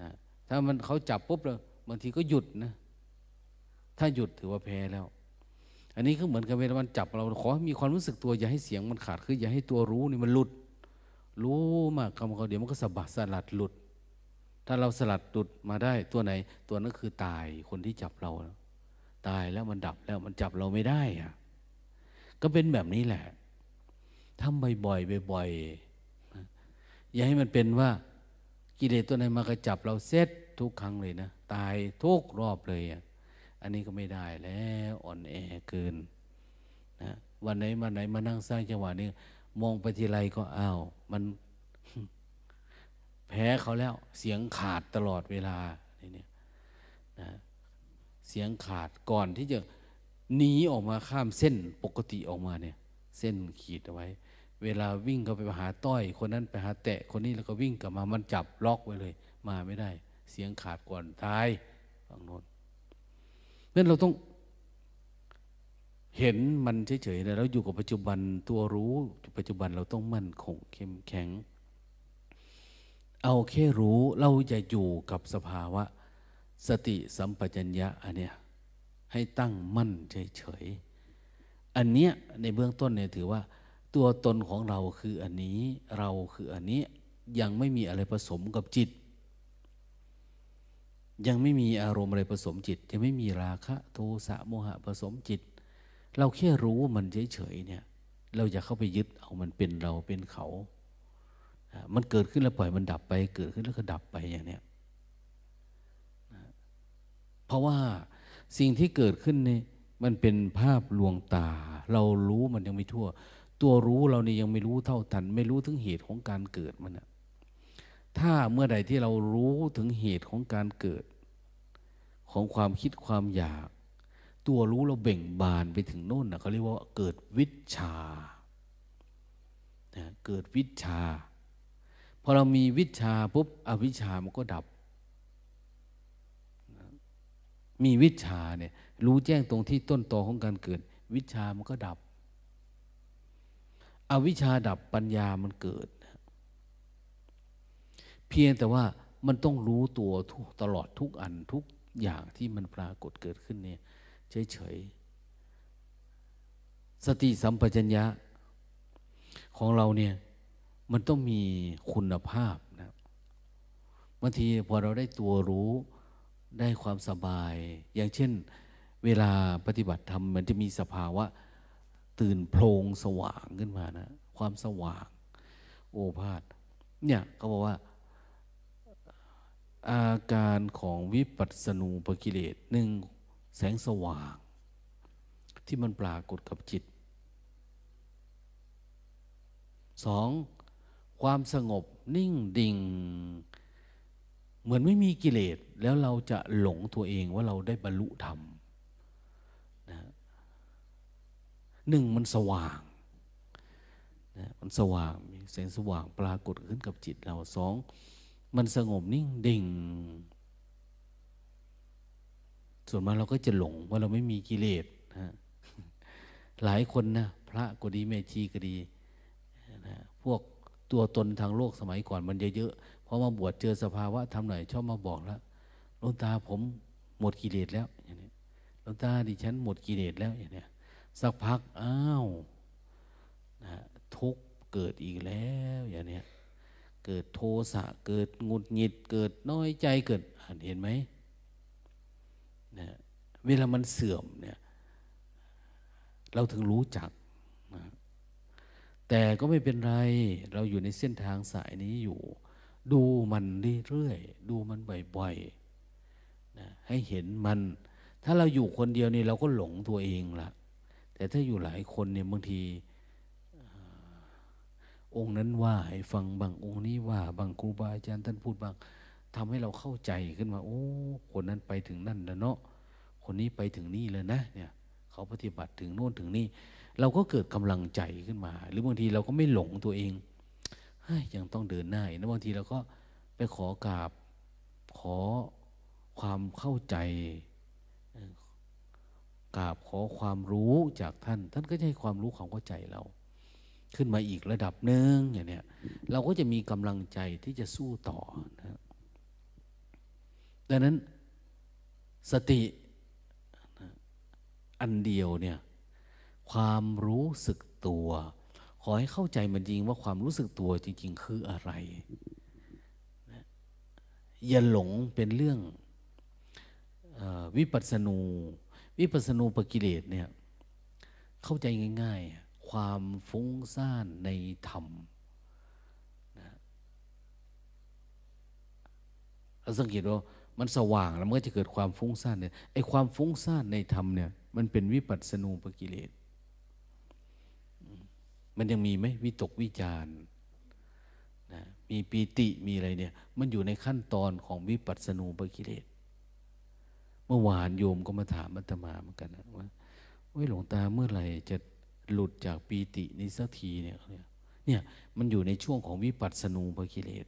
นะถ้ามันเขาจับปุ๊บแล้วบางทีก็หยุดนะ ถ้าหยุดถือว่าแพ้แล้ว อันนี้ก็เหมือนกับเวลามันจับเราขอให้มีความรู้สึกตัวอย่าให้เสียงมันขาดคืออย่าให้ตัวรู้นี่มันหลุด รู้มากคำเขาเดี๋ยวมันก็สะบัดสลัดหลุด ถ้าเราสลัดหลุดมาได้ตัวไหน ตัวนั้นคือตายคนที่จับเรา ตายแล้วมันดับแล้วมันจับเราไม่ได้อะก็เป็นแบบนี้แหละทำบ่อยๆบ่อยๆอย่าให้มันเป็นว่ากิเลสตัวไหนมากระจับเราเซตทุกครั้งเลยนะ ตายทุกรอบเลยอะ อันนี้ก็ไม่ได้แล้วอ่อนแอเกินนะวันไหนมาไหนมานั่งสร้างจังหวะนี้มองไปทีไรก็อ้าวมันแพ้เขาแล้วเสียงขาดตลอดเวลาเนี่ยนะเสียงขาดก่อนที่จะหนีออกมาข้ามเส้นปกติออกมาเนี่ย เส้นขีดเอาไว้ เวลาวิ่งเข้าไปหาต้อย คนนั้นไปหาแตะคนนี้แล้วก็วิ่งกลับมามันจับล็อกไว้เลย มาไม่ได้ เสียงขาดก่อนตายฝั่งโน้น นั่นเราต้องเห็นมันเฉยๆแล้วอยู่กับปัจจุบันตัวรู้ ปัจจุบันเราต้องมั่นคงเข้มแข็ง เอาแค่รู้เราจะอยู่กับสภาวะ สติสัมปชัญญะอันเนี้ยให้ตั้งมั่นเฉยๆอันเนี้ยในเบื้องต้นเนี่ยถือว่า ตัวตนของเราคืออันนี้เราคืออันนี้ยังไม่มีอะไรผสมกับจิต ยังไม่มีอารมณ์อะไรผสมจิต ยังไม่มีราคะโทสะโมหะผสมจิต เราแค่รู้มันเฉยๆเนี่ย เราจะเข้าไปยึดเอามันเป็นเราเป็นเขา มันเกิดขึ้นแล้วปล่อยมันดับไป เกิดขึ้นแล้วก็ดับไปอย่างเนี้ยเพราะว่าสิ่งที่เกิดขึ้นนี่มันเป็นภาพลวงตา เรารู้มันยังไม่ทั่ว ตัวรู้เรานี่ยังไม่รู้เท่าทัน ไม่รู้ถึงเหตุของการเกิดมันนะ ถ้าเมื่อใดที่เรารู้ถึงเหตุของการเกิด ของความคิดความอยาก ตัวรู้เราเบ่งบานไปถึงโน่นนะเขาเรียกว่าเกิดวิชาเกิดวิชาพอเรามีวิชาปุ๊บอวิชามันก็ดับ มีวิชาเนี่ยรู้แจ้งตรงที่ต้นตอของการเกิด วิชามันก็ดับ อวิชาดับปัญญามันเกิด เพียงแต่ว่ามันต้องรู้ตัวทุกตลอดทุกอันทุกอย่างที่มันปรากฏเกิดขึ้นเนี่ยเฉยๆ สติสัมปชัญญะของเราเนี่ยมันต้องมีคุณภาพนะบางทีพอเราได้ตัวรู้ได้ความสบาย อย่างเช่น เวลาปฏิบัติธรรมมันจะมีสภาวะตื่นโพลงสว่างขึ้นมานะ ความสว่าง โอภาษเนี่ยเขาบอกว่า อาการของวิปัสสนูปกิเลสหนึ่งแสงสว่าง ที่มันปรากฏกับจิตสองความสงบนิ่งดิ่ง เหมือนไม่มีกิเลส แล้วเราจะหลงตัวเองว่าเราได้บรรลุธรรมนะหนึ่งมันสว่างนะมันสว่างมีแสงสว่างปรากฏขึ้นกับจิตเราสอง มันสงบนิ่งดิ่ง ส่วนมากเราก็จะหลงว่าเราไม่มีกิเลสนะหลายคนนะพระก็ดีแม่ชีก็ดีนะพวกตัวตนทางโลกสมัยก่อนมันเยอะพอมาบวชเจอสภาวะทำหน่อยชอบมาบอกแล้วลวงตาผมหมดกิเลสแล้วอย่างนี้ลวงตาดิฉันหมดกิเลสแล้วอย่างนี้สักพักอ้าวนะทุกเกิดอีกแล้วอย่างนี้ เกิดโทสะเกิดงุดหงิด เกิดน้อยใจเกิดเห็นไหมนะเวลามันเสื่อมเนี่ยเราถึงรู้จักนะแต่ก็ไม่เป็นไร เราอยู่ในเส้นทางสายนี้อยู่ ดูมันเรื่อยๆดูมันบ่อยๆนะให้เห็นมัน ถ้าเราอยู่คนเดียวนี่เราก็หลงตัวเองละแต่ถ้าอยู่หลายคนเนี่ยบางที องค์นั้นว่าให้ฟังบางองค์นี้ว่าบางครูบาอาจารย์ท่านพูดบางทำให้เราเข้าใจขึ้นมา โอ้ คนนั้นไปถึงนั่นแล้วเนาะคนนี้ไปถึงนี่เลยนะเนี่ยเขาปฏิบัติถึงโน่นถึงนี่เราก็เกิดกำลังใจขึ้นมา หรือบางทีเราก็ไม่หลงตัวเองยังต้องเดินหน้าอีกนะบางทีเราก็ไปขอกราบขอความเข้าใจกราบขอความรู้จากท่าน ท่านก็ให้ความรู้ความเข้าใจเรา ขึ้นมาอีกระดับหนึ่งอย่างเนี้ยเราก็จะมีกำลังใจที่จะสู้ต่อนะดังนั้นสติอันเดียวเนี่ยความรู้สึกตัว ขอให้เข้าใจมันจริงว่าความรู้สึกตัวจริง ๆ คืออะไร อย่าหลงเป็นเรื่องอวิปัสสนู วิปัสสนูปกิเลสเนี่ยเข้าใจง่าย ๆ ความฟุ้งซ่านในธรรมนะเราสังเกตว่ามันสว่างแล้วมันก็จะเกิดความฟุ้งซ่านเนี่ยไอ้ความฟุ้งซ่านในธรรมเนี่ย มันเป็นวิปัสสนูปกิเลสมันยังมีไหมวิตกวิจารนะมีปีติมีอะไรเนี่ย มันอยู่ในขั้นตอนของวิปัสสนูปกิเลสเมื่อวานโยมก็มาถามอาตมาเหมือนกันนะว่าว่าหลวงตาเมื่อไหร่จะ หลุดจากปีตินี้สักทีเนี่ยเนี่ยมันอยู่ในช่วงของวิปัสสนูปกิเลส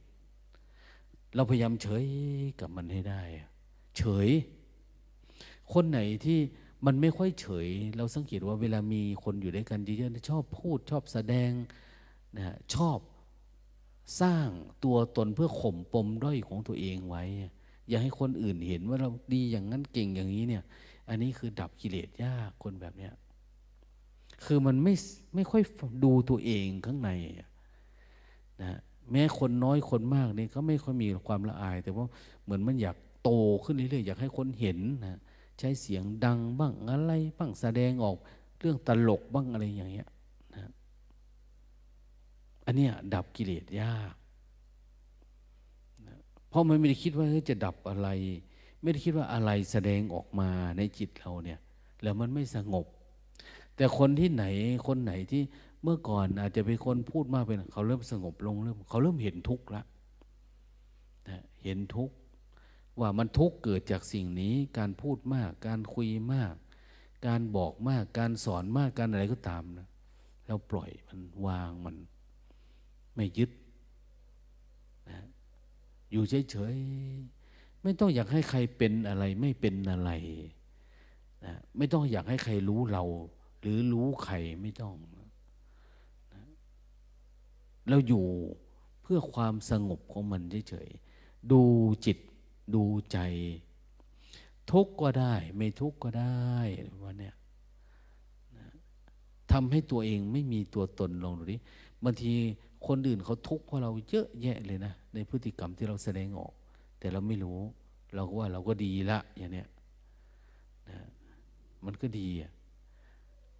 เราพยายามเฉยกับมันให้ได้ เฉย คนไหนที่มันไม่ค่อยเฉย เราสังเกตว่าเวลามีคนอยู่ด้วยกันเยอะๆชอบพูดชอบแสดงนะชอบสร้างตัวตนเพื่อข่มปมด้อยของตัวเองไว้ อย่าให้คนอื่นเห็นว่าเราดีอย่างนั้นเก่งอย่างนี้เนี่ย อันนี้คือดับกิเลสยากคนแบบเนี้ย คือมันไม่ไม่ค่อยดูตัวเองข้างในนะแม้คนน้อยคนมากนี่ก็ไม่ค่อยมีความละอาย แต่ว่าเหมือนมันอยากโตขึ้นเรื่อยๆอยากให้คนเห็นนะใช้เสียงดังบ้างอะไรบ้างแสดงออกเรื่องตลกบ้างอะไรอย่างเงี้ยนะอันเนี้ยดับกิเลสยากนะเพราะมันไม่ได้คิดว่าจะดับอะไร ไม่ได้คิดว่าอะไรแสดงออกมาในจิตเราเนี่ย แล้วมันไม่สงบ แต่คนที่ไหนคนไหนที่เมื่อก่อนอาจจะเป็นคนพูดมากเป็นเขาเริ่มสงบลงเริ่มเขาเริ่มเห็นทุกข์ละนะเห็นทุกข์ว่ามันทุกข์เกิดจากสิ่งนี้การพูดมาก การคุยมาก การบอกมาก การสอนมากการอะไรก็ตามนะเราปล่อยมันวางมัน ไม่ยึดนะอยู่เฉยๆไม่ต้องอยากให้ใครเป็นอะไร ไม่เป็นอะไรนะไม่ต้องอยากให้ใครรู้เรา หรือรู้ใครไม่ต้อง เราอยู่เพื่อความสงบของมันเฉยๆ ดูจิตดูใจ ทุกข์ก็ได้ ไม่ทุกข์ก็ได้ว่าเนี่ยทำให้ตัวเองไม่มีตัวตนลองดูดิบางทีคนอื่นเขาทุกข์เพราะเราเยอะแยะเลยนะ ในพฤติกรรมที่เราแสดงออก แต่เราไม่รู้ เราก็ว่าเราก็ดีละอย่างเนี้ยนะมันก็ดีอะ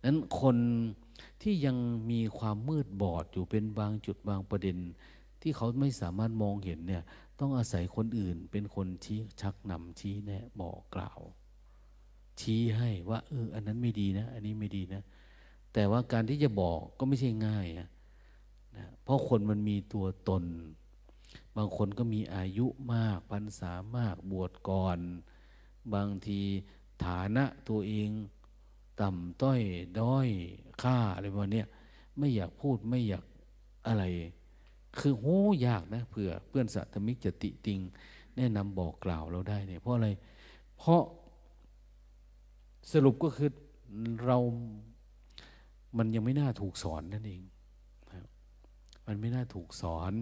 นั้นคนที่ยังมีความมืดบอดอยู่เป็นบางจุดบางประเด็น ที่เขาไม่สามารถมองเห็นเนี่ยต้องอาศัยคนอื่นเป็นคนชี้ชักนำชี้แนะบอกกล่าว ชี้ให้ว่าเอออันนั้นไม่ดีนะ อันนี้ไม่ดีนะ แต่ว่าการที่จะบอกก็ไม่ใช่ง่ายนะเพราะคนมันมีตัวตน บางคนก็มีอายุมากพรรษามากบวชก่อน บางทีฐานะตัวเอง ต่ำต้อยด้อยค่าอะไรประมาณนี้ไม่อยากพูดไม่อยากอะไร คือโหยากนะเผื่อเพื่อนสัตมิกจะติติง แนะนำบอกกล่าวเราได้เนี่ยเพราะอะไร เพราะสรุปก็คือเรา มันยังไม่น่าถูกสอนนั่นเอง มันไม่น่าถูกสอน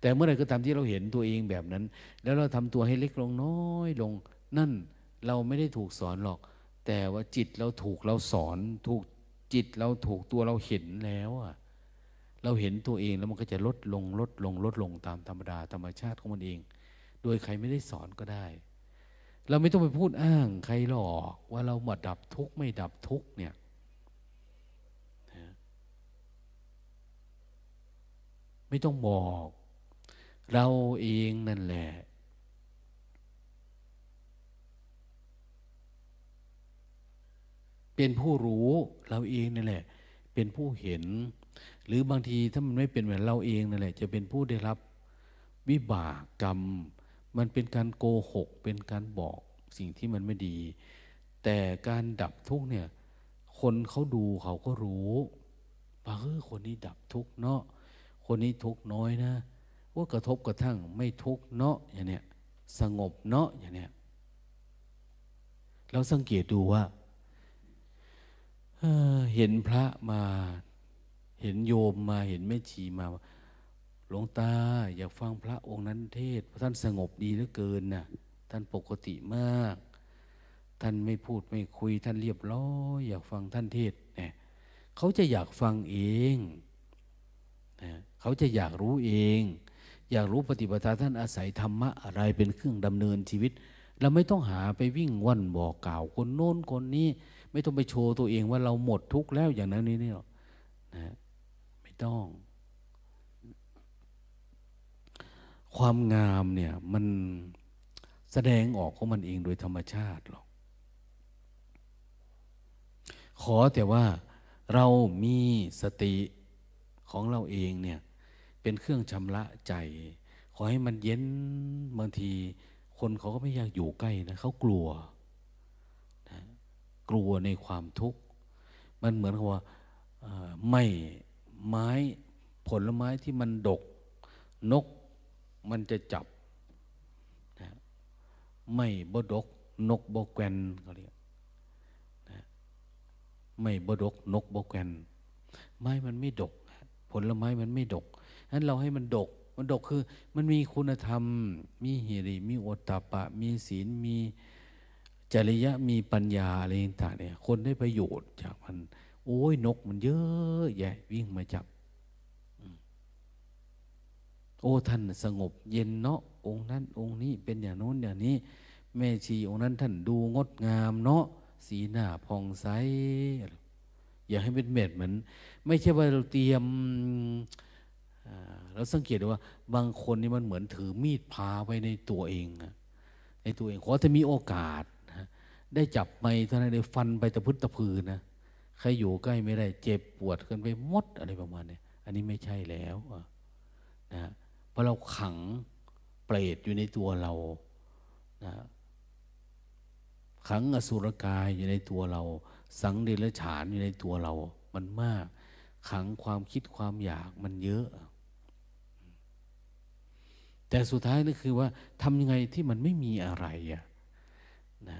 แต่เมื่อไรก็ตามที่เราเห็นตัวเองแบบนั้น แล้วเราทำตัวให้เล็กลงน้อยลง นั่นเราไม่ได้ถูกสอนหรอก แต่ว่าจิตเราถูกเราสอน ถูกจิตเราถูกตัวเราเห็นแล้วอะเราเห็นตัวเองแล้วมันก็จะลดลงลดลงลดลงตามธรรมดาธรรมชาติของมันเอง โดยใครไม่ได้สอนก็ได้ เราไม่ต้องไปพูดอ้างใครหลอกว่าเราหมดดับทุกข์ไม่ดับทุกข์เนี่ยไม่ต้องบอก เราเองนั่นแหละ เป็นผู้รู้เราเองนั่นแหละ เป็นผู้เห็น หรือบางทีถ้ามันไม่เป็นเหมือนเราเองนั่นแหละ จะเป็นผู้ได้รับวิบากกรรม มันเป็นการโกหก เป็นการบอกสิ่งที่มันไม่ดี แต่การดับทุกเนี่ย คนเขาดูเขาก็รู้ว่าเออคนนี้ดับทุกเนาะคนนี้ทุกน้อยนะว่ากระทบกระทั่งไม่ทุกเนาะอย่างเนี้ยสงบเนาะอย่างเนี้ยเราสังเกตดูว่า เห็นพระมา เห็นโยมมาเห็นแม่ชีมาหลวงตาอยากฟังพระองค์นั้นเทศเพราะท่านสงบดีเหลือเกินนะท่านปกติมาก ท่านไม่พูดไม่คุยท่านเรียบร้อยอยากฟังท่านเทศเนี่ยเขาจะอยากฟังเองนะเขาจะอยากรู้เอง อยากรู้ปฏิปทาท่านอาศัยธรรมะอะไรเป็นเครื่องดำเนินชีวิต เราไม่ต้องหาไปวิ่งว่อนบอกกล่าวคนโน้นคนนี้ ไม่ต้องไปโชว์ตัวเองว่าเราหมดทุกข์แล้วอย่างนั้นนี่นี่หรอกนะไม่ต้อง ความงามเนี่ยมันแสดงออกของมันเองโดยธรรมชาติหรอก ขอแต่ว่าเรามีสติของเราเองเนี่ยเป็นเครื่องชำระใจ ขอให้มันเย็นบางที คนเขาก็ไม่อยากอยู่ใกล้นะเขากลัว กลัวในความทุกข์ มันเหมือนกับว่าไม่ไม้ผลไม้ที่มันดก นกมันจะจับนะไม่บดก นกบกแกนเขาเรียกนะไม่บดก นกบกแกนไม้มันไม่ดก ผลไม้มันไม่ดกนั้นเราให้มันดก มันดกคือ มันมีคุณธรรม มีหิริ มีโอตตะปะ มีศีล มี จริยะมีปัญญาอะไรต่างเนี่ย คนได้ประโยชน์จากมัน โอ้ยนกมันเยอะแยะวิ่งมาจับ โอ้ท่านสงบเย็นเนาะองค์นั้น องค์นี้เป็นอย่างโน้นอย่างนี้ แม่ชีองค์นั้นท่านดูงดงามเนาะสีหน้าผ่องใสอย่าให้เป็นเม็ดเหมือน ไม่ใช่ว่าเราเตรียมเราสังเกตว่า บางคนนี่มันเหมือนถือมีดพาไว้ในตัวเองในตัวเองขอจะมีโอกาส ได้จับไม้เท่านั้นได้ฟันไปตะพุตตะพืนนะใครอยู่ใกล้ไม่ได้เจ็บปวดกันไปหมดอะไรประมาณนี้อันนี้ไม่ใช่แล้วนะเพราะเราขังเปรตอยู่ในตัวเรานะขังอสุรกายอยู่ในตัวเรา สังเดรฉานอยู่ในตัวเรา มันมาก ขังความคิดความอยากมันเยอะ แต่สุดท้ายนี่คือว่าทำยังไงที่มันไม่มีอะไรอะนะ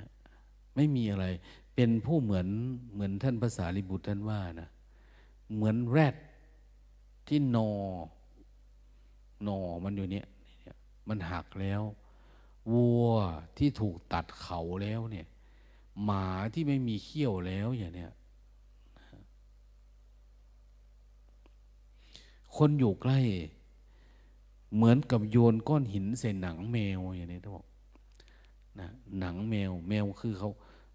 ไม่มีอะไร เป็นผู้เหมือนเหมือนท่านภาษาลิบุตรท่านว่านะ เหมือนแรดที่นอ นอมันอยู่เนี่ยมันหักแล้ว วัวที่ถูกตัดเขาแล้วเนี่ย หมาที่ไม่มีเขี้ยวแล้วอย่างเนี้ยคนอยู่ใกล้ เหมือนกับโยนก้อนหินใส่หนังแมวอย่างนี้ท่านบอก นะหนังแมวแมวคือเขา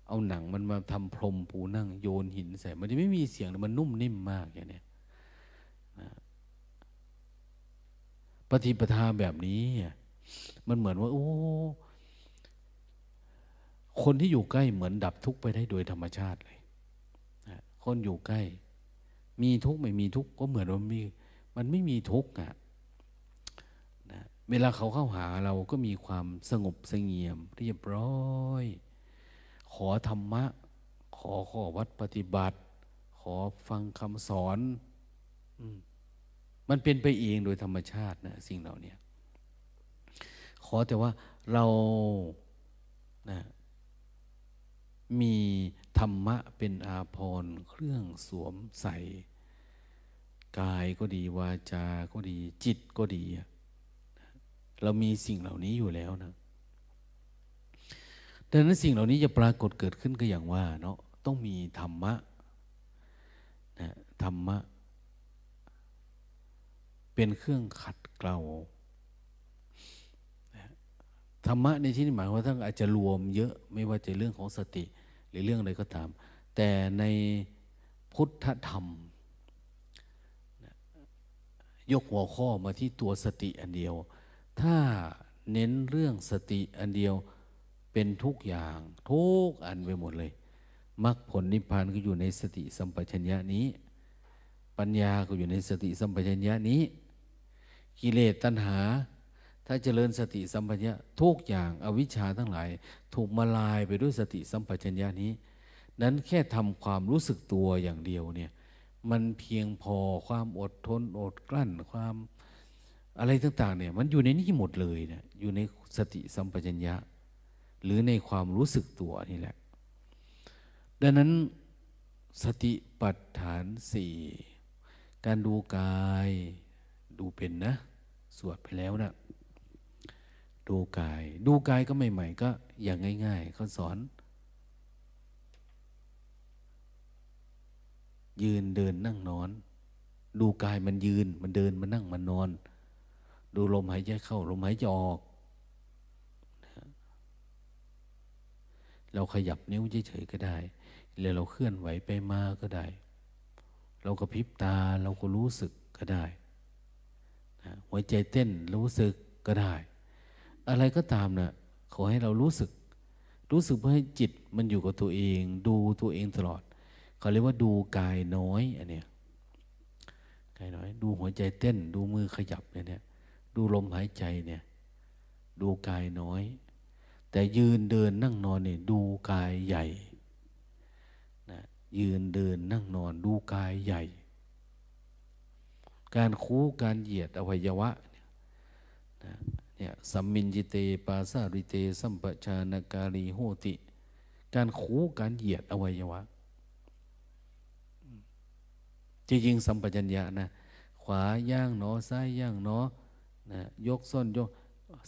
เอาหนังมันมาทำพรมปูนั่งโยนหินใส่มันจะไม่มีเสียงมันนุ่มนิ่มมากอย่างนี้นะปฏิปทาแบบนี้ มันเหมือนว่า โอ้คนที่อยู่ใกล้เหมือนดับทุกข์ไปได้โดยธรรมชาติเลยคนอยู่ใกล้ มีทุกข์ไม่มีทุกข์ก็เหมือนว่ามี มันไม่มีทุกข์อะนะ เวลาเขาเข้าหาเราก็มีความสงบสงเงียม เรียบร้อย ขอธรรมะ ขอข้อวัดปฏิบัติ ขอฟังคำสอนอืมมันเป็นไปเองโดยธรรมชาตินะสิ่งเหล่านี้ขอแต่ว่าเรานะมีธรรมะเป็นอาภรณ์เครื่องสวมใส่ กายก็ดีวาจาก็ดีจิตก็ดี เรามีสิ่งเหล่านี้อยู่แล้วนะดังนั้นสิ่งเหล่านี้จะปรากฏเกิดขึ้นก็อย่างว่าเนาะต้องมีธรรมะนะธรรมะ เป็นเครื่องขัดเกลาธรรมะในที่นี้หมายว่าท่านอาจจะรวมเยอะไม่ว่าจะเรื่องของสติ หรือเรื่องอะไรก็ตาม แต่ในพุทธธรรม ยกหัวข้อมาที่ตัวสติอันเดียว ถ้าเน้นเรื่องสติอันเดียวเป็นทุกอย่าง ทุกอันไปหมดเลยมรรคผลนิพพานก็อยู่ในสติสัมปชัญญะนี้ ปัญญาก็อยู่ในสติสัมปชัญญะนี้ กิเลสตัณหา ถ้าเจริญสติสัมปชัญญะทุกอย่างอวิชชาทั้งหลาย ถูกมาลายไปด้วยสติสัมปชัญญะนี้ นั้นแค่ทำความรู้สึกตัวอย่างเดียวเนี่ยมันเพียงพอความอดทนอดกลั้นความ อะไรต่างๆเนี่ยมันอยู่ในนี้หมดเลยเนะอยู่ในสติสัมปชัญญะ หรือในความรู้สึกตัวนี่แหละ ดังนั้นสติปัฏฐานสี่การดูกายดูเป็นนะ สวดไปแล้วนะดูกาย ดูกายก็ใหม่ๆก็อย่างง่าย ๆเขาสอน ยืนเดินนั่งนอน ดูกายมันยืนมันเดินมันนั่งมันนอน ดูลมหายใจเข้า ลมหายใจออก เราขยับนิ้วเฉยๆก็ได้แล้วเราเคลื่อนไหวไปมาก็ได้ เราก็พริบตาเราก็รู้สึกก็ได้หัวใจเต้นรู้สึกก็ได้ อะไรก็ตามนะ่ะขอให้เรารู้สึก รู้สึกเพื่อให้จิตมันอยู่กับตัวเอง ดูตัวเองตลอดเขาเรียกว่าดูกายน้อยอันเนี้ยกายน้อย ดูหัวใจเต้น ดูมือขยับเนี่ย ดูลมหายใจเนี่ย ดูกายน้อย แต่ยืนเดินนั่งนอนเนี่ยดูกายใหญ่นะยืนเดินนั่งนอนดูกายใหญ่ การคูการเหยียดอวัยวะเนี่ยเนี่ยสัมมินจิเตปาสาริเต สัมปชานการีโหติ การคูการเหยียดอวัยวะจริงๆสัมปชัญญะนะขวาย่างเนอซ้ายย่างเนอ นะยกส้นยก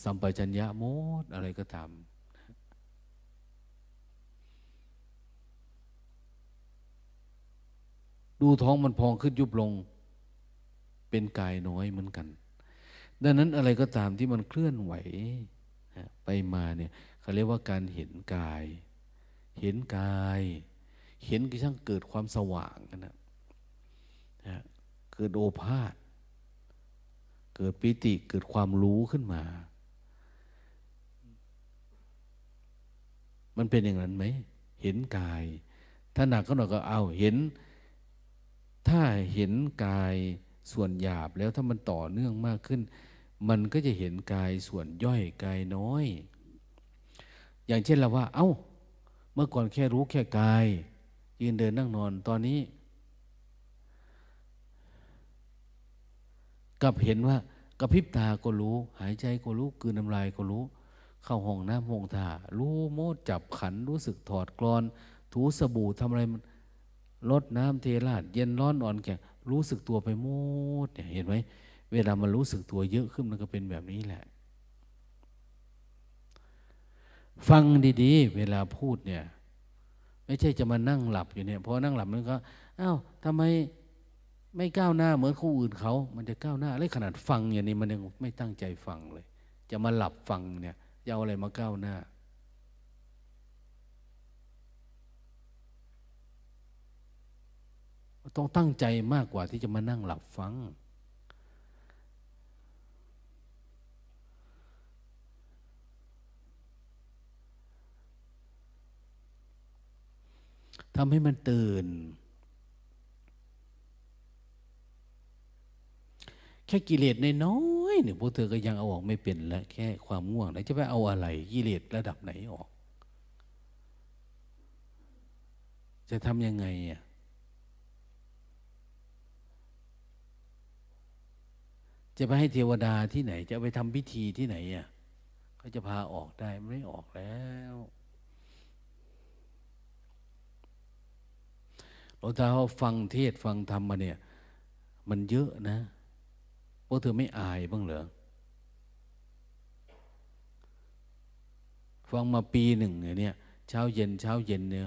สัมปชัญญะโมดอะไรก็ตามดูท้องมันพองขึ้นยุบลง เป็นกายน้อยเหมือนกัน ดังนั้นอะไรก็ตามที่มันเคลื่อนไหวไปมาเนี่ยเขาเรียกว่าการเห็นกาย เห็นกาย เห็นกระทั่งเกิดความสว่างนะเกิดโอภาษ เกิดปิติเกิดความรู้ขึ้นมา มันเป็นอย่างนั้นไหม เห็นกาย ถ้าหนักก็หน่อยก็เอาเห็น ถ้าเห็นกายส่วนหยาบแล้วถ้ามันต่อเนื่องมากขึ้น มันก็จะเห็นกายส่วนย่อยกายน้อย อย่างเช่นเราว่า เอา้า เมื่อก่อนแค่รู้แค่กาย ยืนเดินนั่งนอนตอนนี้ กับเห็นว่ากระพริบตาก็รู้ หายใจก็รู้กืนน้ำลายก็รู้ เข้าห้องน้ำห้องท่ารู้โมดจับขันรู้สึกถอดกรอน ถูสบู่ทำอะไรมันลดน้ำเทราดเย็นร้อนอ่อนแข็งรู้สึกตัวไปหมดเนี่ยเห็นไหมเวลามันรู้สึกตัวเยอะขึ้นมันก็เป็นแบบนี้แหละ ฟังดีๆ เวลาพูดเนี่ย ไม่ใช่จะมานั่งหลับอยู่เนี่ยพอนั่งหลับมันก็อ้าวทำไม ไม่ก้าวหน้าเหมือนคนอื่นเขา มันจะก้าวหน้าเลยขนาดฟังอย่างนี้มันยังไม่ตั้งใจฟังเลย จะมาหลับฟังเนี่ยจะเอาอะไรมาก้าวหน้า ต้องตั้งใจมากกว่าที่จะมานั่งหลับฟัง ทำให้มันตื่น แค่กิเลสในน้อยเนี่ยพวกเธอก็ยังเอาออกไม่เป็นแล้วแค่ความง่วงแล้วจะไปเอาอะไรกิเลสระดับไหนออก จะทำยังไงอะจะไปให้เทวดาที่ไหน จะไปทำพิธีที่ไหนอะเขาจะพาออกได้ไม่ออกแล้วเราถ้าเขาฟังเทศฟังธรรมมาเนี่ย มันเยอะนะ พวกเธอไม่อายบ้างเหรอ ฟังมาปีหนึ่งเนี่ย เช้าเย็นเช้าเย็นเนี่ย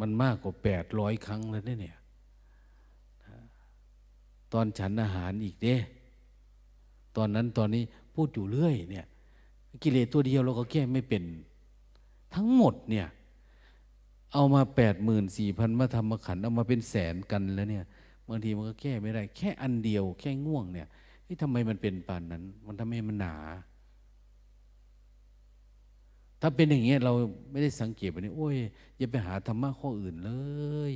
มันมากกว่าแปดร้อยครั้งแล้วเนี่ย ตอนฉันอาหารอีกเด้ ตอนนั้นตอนนี้พูดอยู่เรื่อยเนี่ย กิเลสตัวเดียวเราก็แก้ไม่เป็น ทั้งหมดเนี่ย เอามาแปดหมื่นสี่พันมาทำมาขันเอามาเป็นแสนกันแล้วเนี่ย บางทีมันก็แก้ไม่ได้ แค่อันเดียว แค่ง่วงเนี่ยนี่ทำไมมันเป็นปานนั้น มันทำให้มันหนา ถ้าเป็นอย่างเงี้ยเราไม่ได้สังเกตไปนี่โอ้ยอย่าไปหาธรรมะข้ออื่นเลย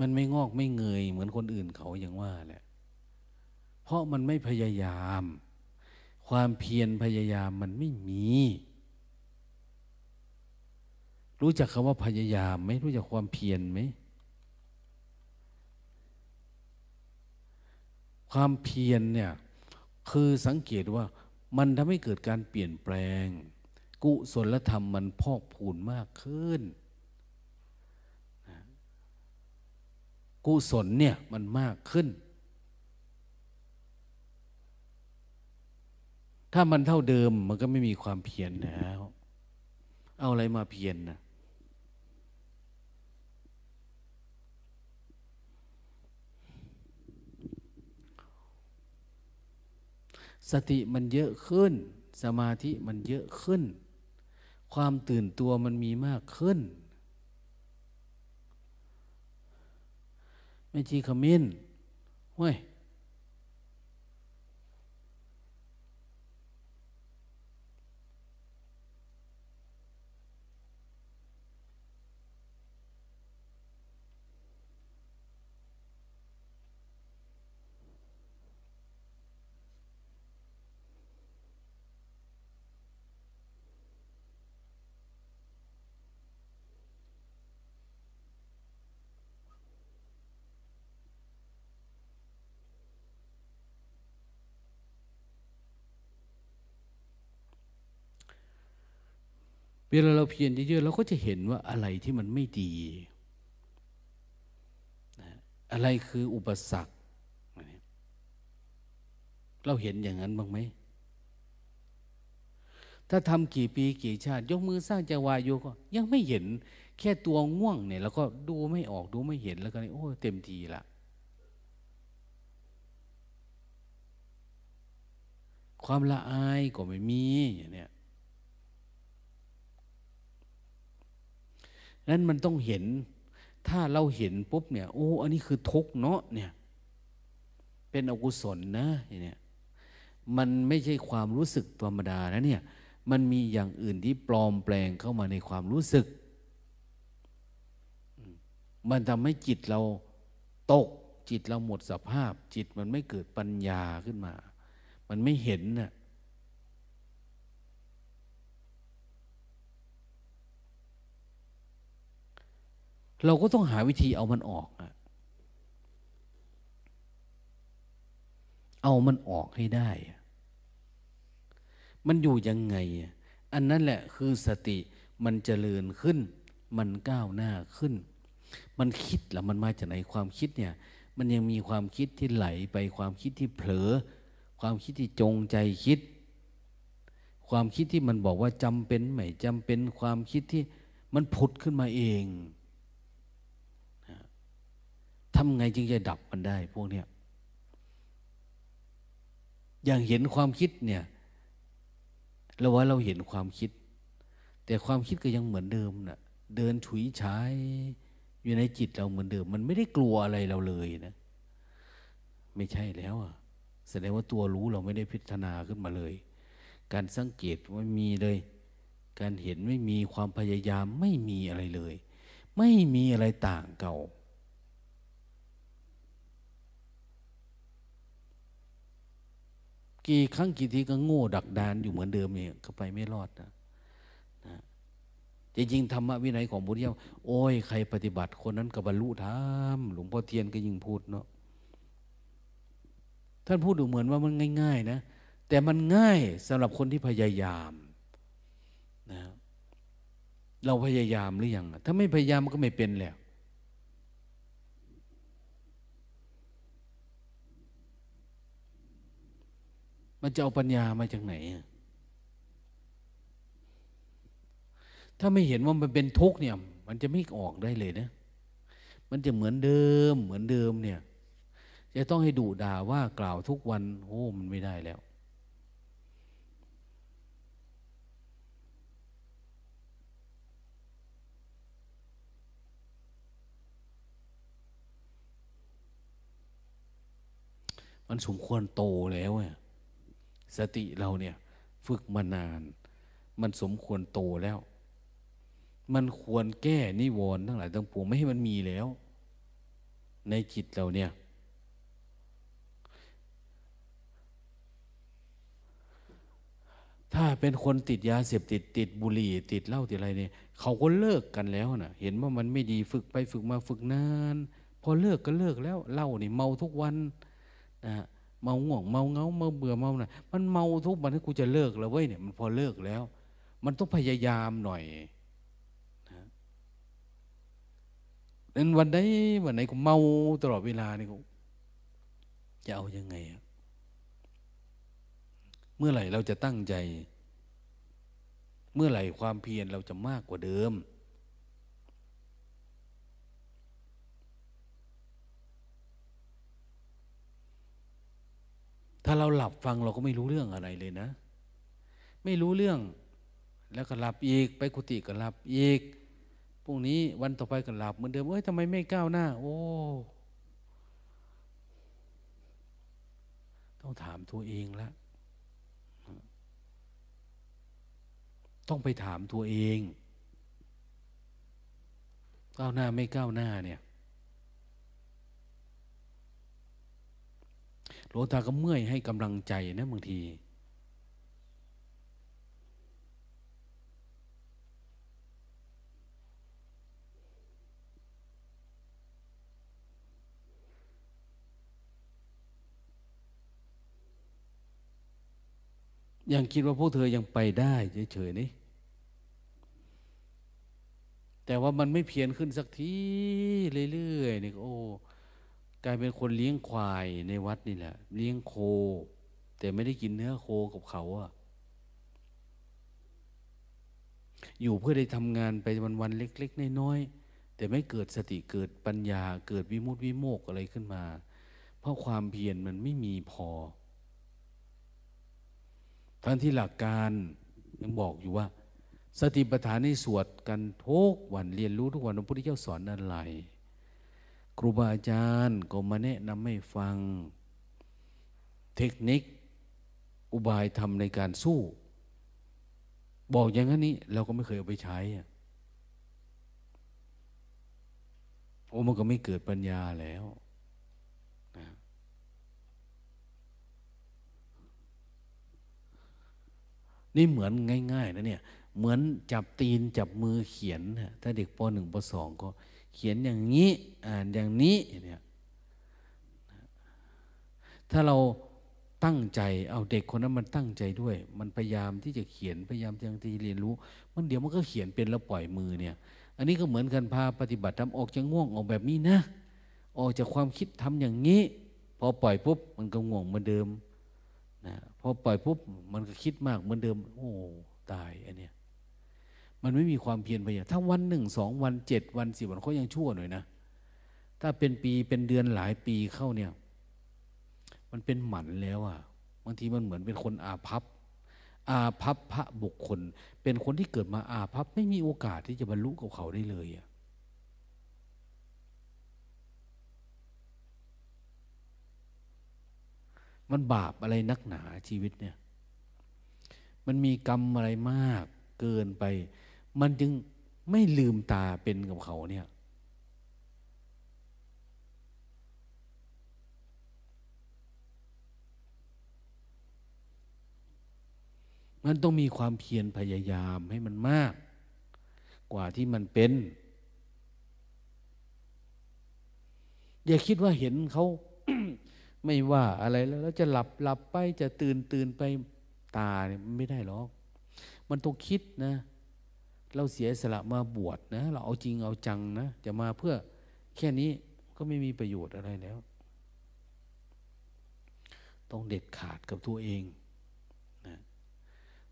มันไม่งอกไม่เงย เหมือนคนอื่นเขาอย่างว่าแหละ เพราะมันไม่พยายาม ความเพียรพยายามมันไม่มี รู้จักคำว่าพยายามไหมรู้จักความเพียรไหมความเพียรเนี่ยคือสังเกตว่ามันทำให้เกิดการเปลี่ยนแปลง กุศลธรรมมันพอกพูนมากขึ้น กุศลเนี่ยมันมากขึ้น ถ้ามันเท่าเดิมมันก็ไม่มีความเพียรแล้ว เอาอะไรมาเพียรนนะ สติมันเยอะขึ้น สมาธิมันเยอะขึ้น ความตื่นตัวมันมีมากขึ้นไม่ชีขมิ้นเว้ย เวลาเราเพียรเยอะๆเราก็จะเห็นว่าอะไรที่มันไม่ดี อะไรคืออุปสรรค เราเห็นอย่างนั้นบ้างไหม ถ้าทำกี่ปีกี่ชาติ ยกมือสร้างจังหวะโยก็ ยังไม่เห็นแค่ตัวง่วงเนี่ย แล้วก็ดูไม่ออกดูไม่เห็นแล้วก็โอ้เต็มทีละความละอายก็ไม่มีอย่างเนี้ย นั้นมันต้องเห็น ถ้าเราเห็นปุ๊บเนี่ย โอ้ อันนี้คือทุกเนาะเนี่ย เป็นอกุศลนะเนี่ย มันไม่ใช่ความรู้สึกธรรมดานะเนี่ย มันมีอย่างอื่นที่ปลอมแปลงเข้ามาในความรู้สึก มันทำให้จิตเราตกจิตเราหมดสภาพ จิตมันไม่เกิดปัญญาขึ้นมา มันไม่เห็นน่ะ เราก็ต้องหาวิธีเอามันออกอะเอามันออกให้ได้ มันอยู่ยังไง อันนั้นแหละคือสติมันเจริญขึ้น มันก้าวหน้าขึ้น มันคิดแล้วมันมาจากไหนความคิดเนี่ย มันยังมีความคิดที่ไหลไปความคิดที่เผลอ ความคิดที่จงใจคิด ความคิดที่มันบอกว่าจำเป็นไม่จำเป็นความคิดที่มันผุดขึ้นมาเองำไงจึงจะดับมันได้ พวกเนี้ยอย่างเห็นความคิดเนี่ยเราว่าเราเห็นความคิด แต่ความคิดก็ยังเหมือนเดิมนะ่ะเดินฉุยฉายอยู่ในจิตเราเหมือนเดิม มันไม่ได้กลัวอะไรเราเลยนะไม่ใช่แล้วอะแสดงว่าตัวรู้เราไม่ได้พิจารณาขึ้นมาเลย การสังเกตไม่มีเลย การเห็นไม่มีความพยายามไม่มีอะไรเลย ไม่มีอะไรต่างเก่า กี่ครั้งกี่ทีก็โง่ดักดานอยู่เหมือนเดิมเนี่ยก็ไปไม่รอดนะนะจริงๆธรรมะวินัยของพุทธเจ้าโอ้ยใครปฏิบัติคนนั้นก็บรรลุธรรมหลวงพ่อเทียนก็ยิ่งพูดเนาะท่านพูดดูเหมือนว่ามันง่าย ๆ นะ แต่มันง่ายสำหรับคนที่พยายามนะเราพยายามหรือยังถ้าไม่พยายามมันก็ไม่เป็นแล้ว มันจะเอาปัญญามาจากไหน ถ้าไม่เห็นว่ามันเป็นทุกข์เนี่ย มันจะไม่ออกได้เลยนะ มันจะเหมือนเดิม เหมือนเดิมเนี่ย จะต้องให้ดุด่าว่ากล่าวทุกวัน โอ้มันไม่ได้แล้วมันสมควรโตแล้วเนี่ย สติเราเนี่ย ฝึกมานาน มันสมควรโตแล้ว มันควรแก้นิวรณ์ทั้งหลายทั้งปวงไม่ให้มันมีแล้ว ในจิตเราเนี่ย ถ้าเป็นคนติดยาเสพติดติดบุหรี่ ติดเหล้าติดอะไรเนี่ย เขาก็เลิกกันแล้วนะ่ะ เห็นว่ามันไม่ดีฝึกไปฝึกมาฝึกนาน พอเลิกก็เลิกแล้วเหล้านี่เมาทุกวันนะ เมาง่วงเมาเงาเมาเบื่อเมาหน่อยมันเมาทุกวันที่กูจะเลิกแล้วเว้ยเนี่ยมันพอเลิกแล้ว มันต้องพยายามหน่อยนะนั้นวันใดวันไหนกูเมาตลอดเวลานี่กูจะเอายังไงเมื่อไหร่เราจะตั้งใจ เมื่อไหร่ความเพียรเราจะมากกว่าเดิม ถ้าเราหลับฟังเราก็ไม่รู้เรื่องอะไรเลยนะ ไม่รู้เรื่อง แล้วก็หลับอีก ไปกุฏิก็หลับอีกพรุ่งนี้วันต่อไปก็หลับเหมือนเดิมเอ้ยทำไมไม่ก้าวหน้า โอ้ ต้องถามตัวเองละต้องไปถามตัวเอง ก้าวหน้าไม่ก้าวหน้าเนี่ย หลวงตาก็เมื่อยให้กำลังใจนะบางที ยังคิดว่าพวกเธอยังไปได้เฉยๆนี่แต่ว่ามันไม่เพียนขึ้นสักทีเรื่อยๆนี่โอ้ กลายเป็นคนเลี้ยงควายในวัดนี่แหละ เลี้ยงโค แต่ไม่ได้กินเนื้อโคกับเขาอะอยู่เพื่อได้ทำงานไปวันๆเล็ก ๆ น้อยๆแต่ไม่เกิดสติเกิดปัญญาเกิดวิมุตติวิโมกอะไรขึ้นมา เพราะความเพียรมันไม่มีพอ ทั้งที่หลักการยังบอกอยู่ว่า สติปัฏฐานในสวดกันทุกวันเรียนรู้ทุกวันพระพุทธเจ้าสอนอะไร ครูบาอาจารย์ก็มาแนะนำให้ฟัง เทคนิค อุบายทำในการสู้ บอกอย่างนี้เราก็ไม่เคยเอาไปใช้โอ้มันก็ไม่เกิดปัญญาแล้วนะนี่เหมือนง่าย ๆนะเนี่ย เหมือนจับตีนจับมือเขียนถ้าเด็กปหนึ่งปสองก็ เขียนอย่างนี้อ่านอย่างนี้เนี่ยถ้าเราตั้งใจเอาเด็กคนนั้นมันตั้งใจด้วย มันพยายามที่จะเขียนพยายามที่จะเรียนรู้ มันเดี๋ยวมันก็เขียนเป็นแล้วปล่อยมือเนี่ย อันนี้ก็เหมือนกันพาปฏิบัติทำออกจากง่วงออกแบบนี้นะ ออกจากความคิดทำอย่างนี้ พอปล่อยปุ๊บมันก็ง่วงเหมือนเดิมนะพอปล่อยปุ๊บมันก็คิดมากเหมือนเดิม โอ้ตายอันเนี้ย มันไม่มีความเพียรพยายามถ้าวันหนึ่งสองวันเจ็ดวันสี่วันเขายังชั่วหน่อยนะ ถ้าเป็นปีเป็นเดือนหลายปีเข้าเนี่ย มันเป็นหมันแล้วอะบางทีมันเหมือนเป็นคนอาภัพ อาภัพพระบุคคล เป็นคนที่เกิดมาอาภัพไม่มีโอกาสที่จะบรรลุกับเขาได้เลยอะมันบาปอะไรนักหนาชีวิตเนี่ย มันมีกรรมอะไรมากเกินไป มันจึงไม่ลืมตาเป็นกับเขาเนี่ย มันต้องมีความเพียรพยายามให้มันมาก กว่าที่มันเป็น อย่าคิดว่าเห็นเขาไม่ว่าอะไรแล้วแล้วจะหลับหลับไปจะตื่นตื่นไปตาเนี่ยไม่ได้หรอก มันต้องคิดนะ เราเสียสละมาบวชนะ เราเอาจริงเอาจังนะ จะมาเพื่อแค่นี้ก็ไม่มีประโยชน์อะไรแล้ว ต้องเด็ดขาดกับตัวเองนะ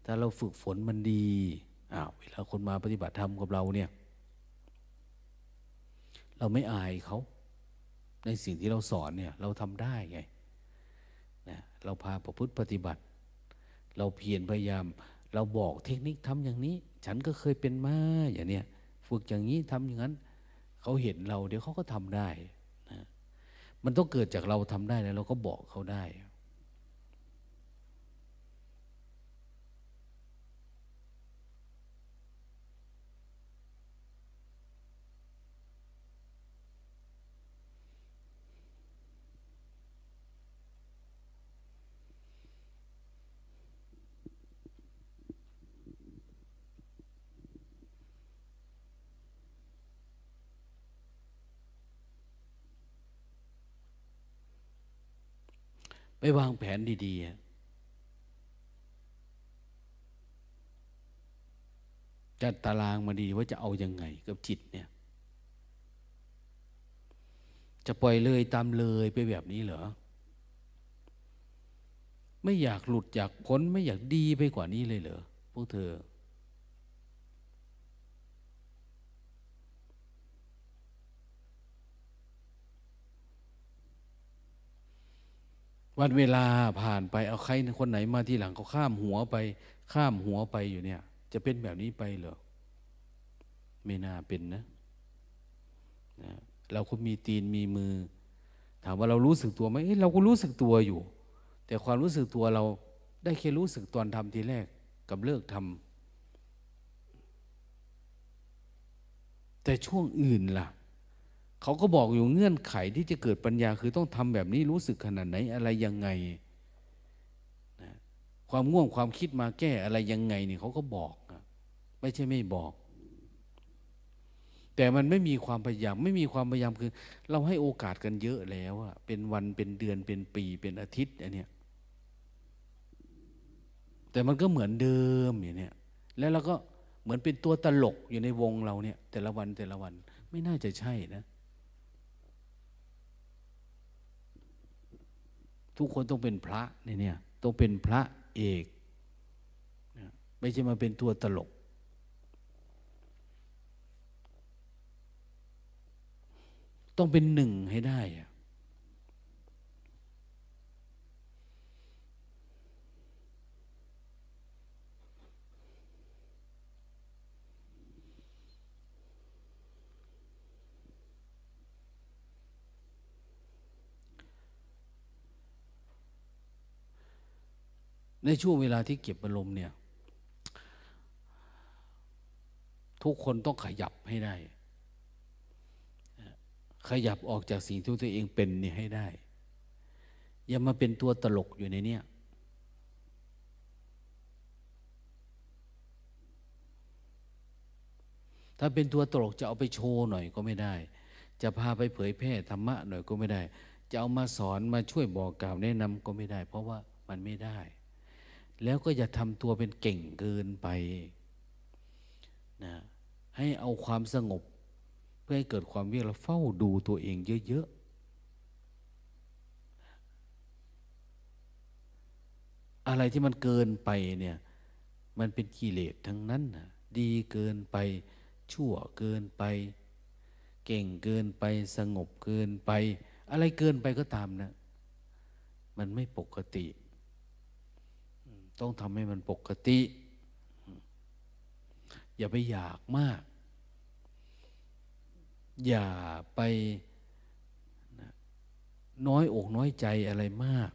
ถ้าเราฝึกฝนมันดีอ้าวเวลาคนมาปฏิบัติธรรมกับเราเนี่ย เราไม่อายเขา ในสิ่งที่เราสอนเนี่ย เราทำได้ไงนะเราพาประพฤติปฏิบัติ เราเพียรพยายาม เราบอกเทคนิคทำอย่างนี้ ฉันก็เคยเป็นมาอย่างเนี้ยฝึกอย่างนี้ทำอย่างนั้น เขาเห็นเรา เดี๋ยวเขาก็ทำได้นะมันต้องเกิดจากเราทำได้แล้วเราก็บอกเขาได้ ไปวางแผนดีๆจัดตารางมาดีว่าจะเอาอยัางไงกับจิตเนี่ย จะปล่อยเลยตามเลยไปแบบนี้เหรอ ไม่อยากหลุดอยากพ้นไม่อยากดีไปกว่านี้เลยเหรอพวกเธอ วันเวลาผ่านไปเอาใครคนไหนมาที่หลังเขาข้ามหัวไป ข้ามหัวไปอยู่เนี่ย จะเป็นแบบนี้ไปเหรอไม่น่าเป็นนะนะ เราก็มีตีนมีมือ ถามว่าเรารู้สึกตัวไหมเเราก็รู้สึกตัวอยู่ แต่ความรู้สึกตัวเราได้แค่รู้สึกตอนทำทีแรกกับเลิกทำแต่ช่วงอื่นล่ะ เขาก็บอกอยู่เงื่อนไขที่จะเกิดปัญญาคือต้องทำแบบนี้รู้สึกขนาดไหนอะไรยังไงนะความง่วงความคิดมาแก้อะไรยังไงนี่เขาก็บอกนะไม่ใช่ไม่บอก แต่มันไม่มีความพยายาม ไม่มีความพยายามคือ เราให้โอกาสกันเยอะแล้วอะเป็นวันเป็นเดือนเป็นปีเป็นอาทิตย์อันเนี้ยแต่มันก็เหมือนเดิมอย่างเนี้ยแล้วเราก็เหมือนเป็นตัวตลกอยู่ในวงเราเนี่ย แต่ละวันแต่ละวันไม่น่าจะใช่นะ ทุกคนต้องเป็นพระเนี่ยต้องเป็นพระเอกไม่ใช่มาเป็นตัวตลก ต้องเป็นหนึ่งให้ได้อะ ในช่วงเวลาที่เก็บอารมณ์เนี่ย ทุกคนต้องขยับให้ได้ ขยับออกจากสิ่งที่ตัวเองเป็นนี่ให้ได้ อย่ามาเป็นตัวตลกอยู่ในเนี้ยถ้าเป็นตัวตลกจะเอาไปโชว์หน่อยก็ไม่ได้ จะพาไปเผยแพร่ธรรมะหน่อยก็ไม่ได้ จะเอามาสอนมาช่วยบอกกล่าวแนะนำก็ไม่ได้ เพราะว่ามันไม่ได้ แล้วก็อย่าทำตัวเป็นเก่งเกินไปนะให้เอาความสงบ เพื่อให้เกิดความเวียกเราเฝ้าดูตัวเองเยอะๆ อะไรที่มันเกินไปเนี่ยมันเป็นกิเลสทั้งนั้นนะดีเกินไปชั่วเกินไป เก่งเกินไปสงบเกินไป อะไรเกินไปก็ตามนะมันไม่ปกติ ต้องทำให้มันปกติ อย่าไปอยากมาก อย่าไปน้อยอกน้อยใจอะไรมาก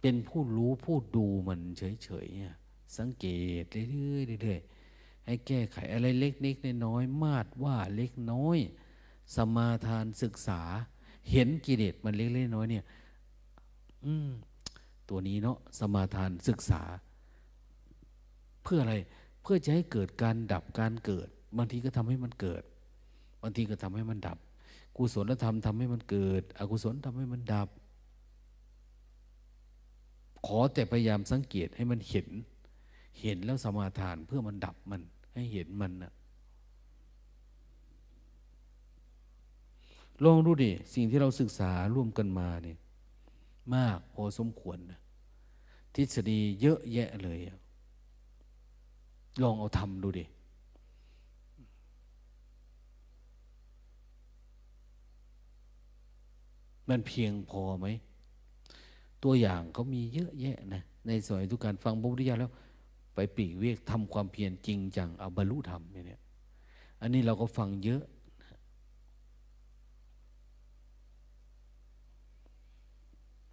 เป็นผู้รู้ผู้ดูมันเฉยๆสังเกตเรื่อยๆเรื่อยๆให้แก้ไขอะไรเล็กนิดน้อยมาดว่าเล็กน้อย สมาทานศึกษา เห็นกิเลสมันเล็กๆน้อยเนี่ย อืม ตัวนี้เนาะสมาทานศึกษา เพื่ออะไรเพื่อจะให้เกิดการดับการเกิด บางทีก็ทำให้มันเกิด บางทีก็ทำให้มันดับ กุศลธรรมทำให้มันเกิด อกุศลทำให้มันดับ ขอแต่พยายามสังเกตให้มันเห็น เห็นแล้วสมาทานเพื่อมันดับมัน ให้เห็นมันนะลองดูดิสิ่งที่เราศึกษาร่วมกันมาเนี่ยมากพอสมควรนะ ทฤษฎีเยอะแยะเลย ลองเอาทำดูดิมันเพียงพอไหม ตัวอย่างเขามีเยอะแยะนะ ในสมัยทุกการฟังพระพุทธเจ้าแล้ว ไปปีกเวกทำความเพียรจริงจังเอาบรรลุธรรมเนี่ยอันนี้เราก็ฟังเยอะ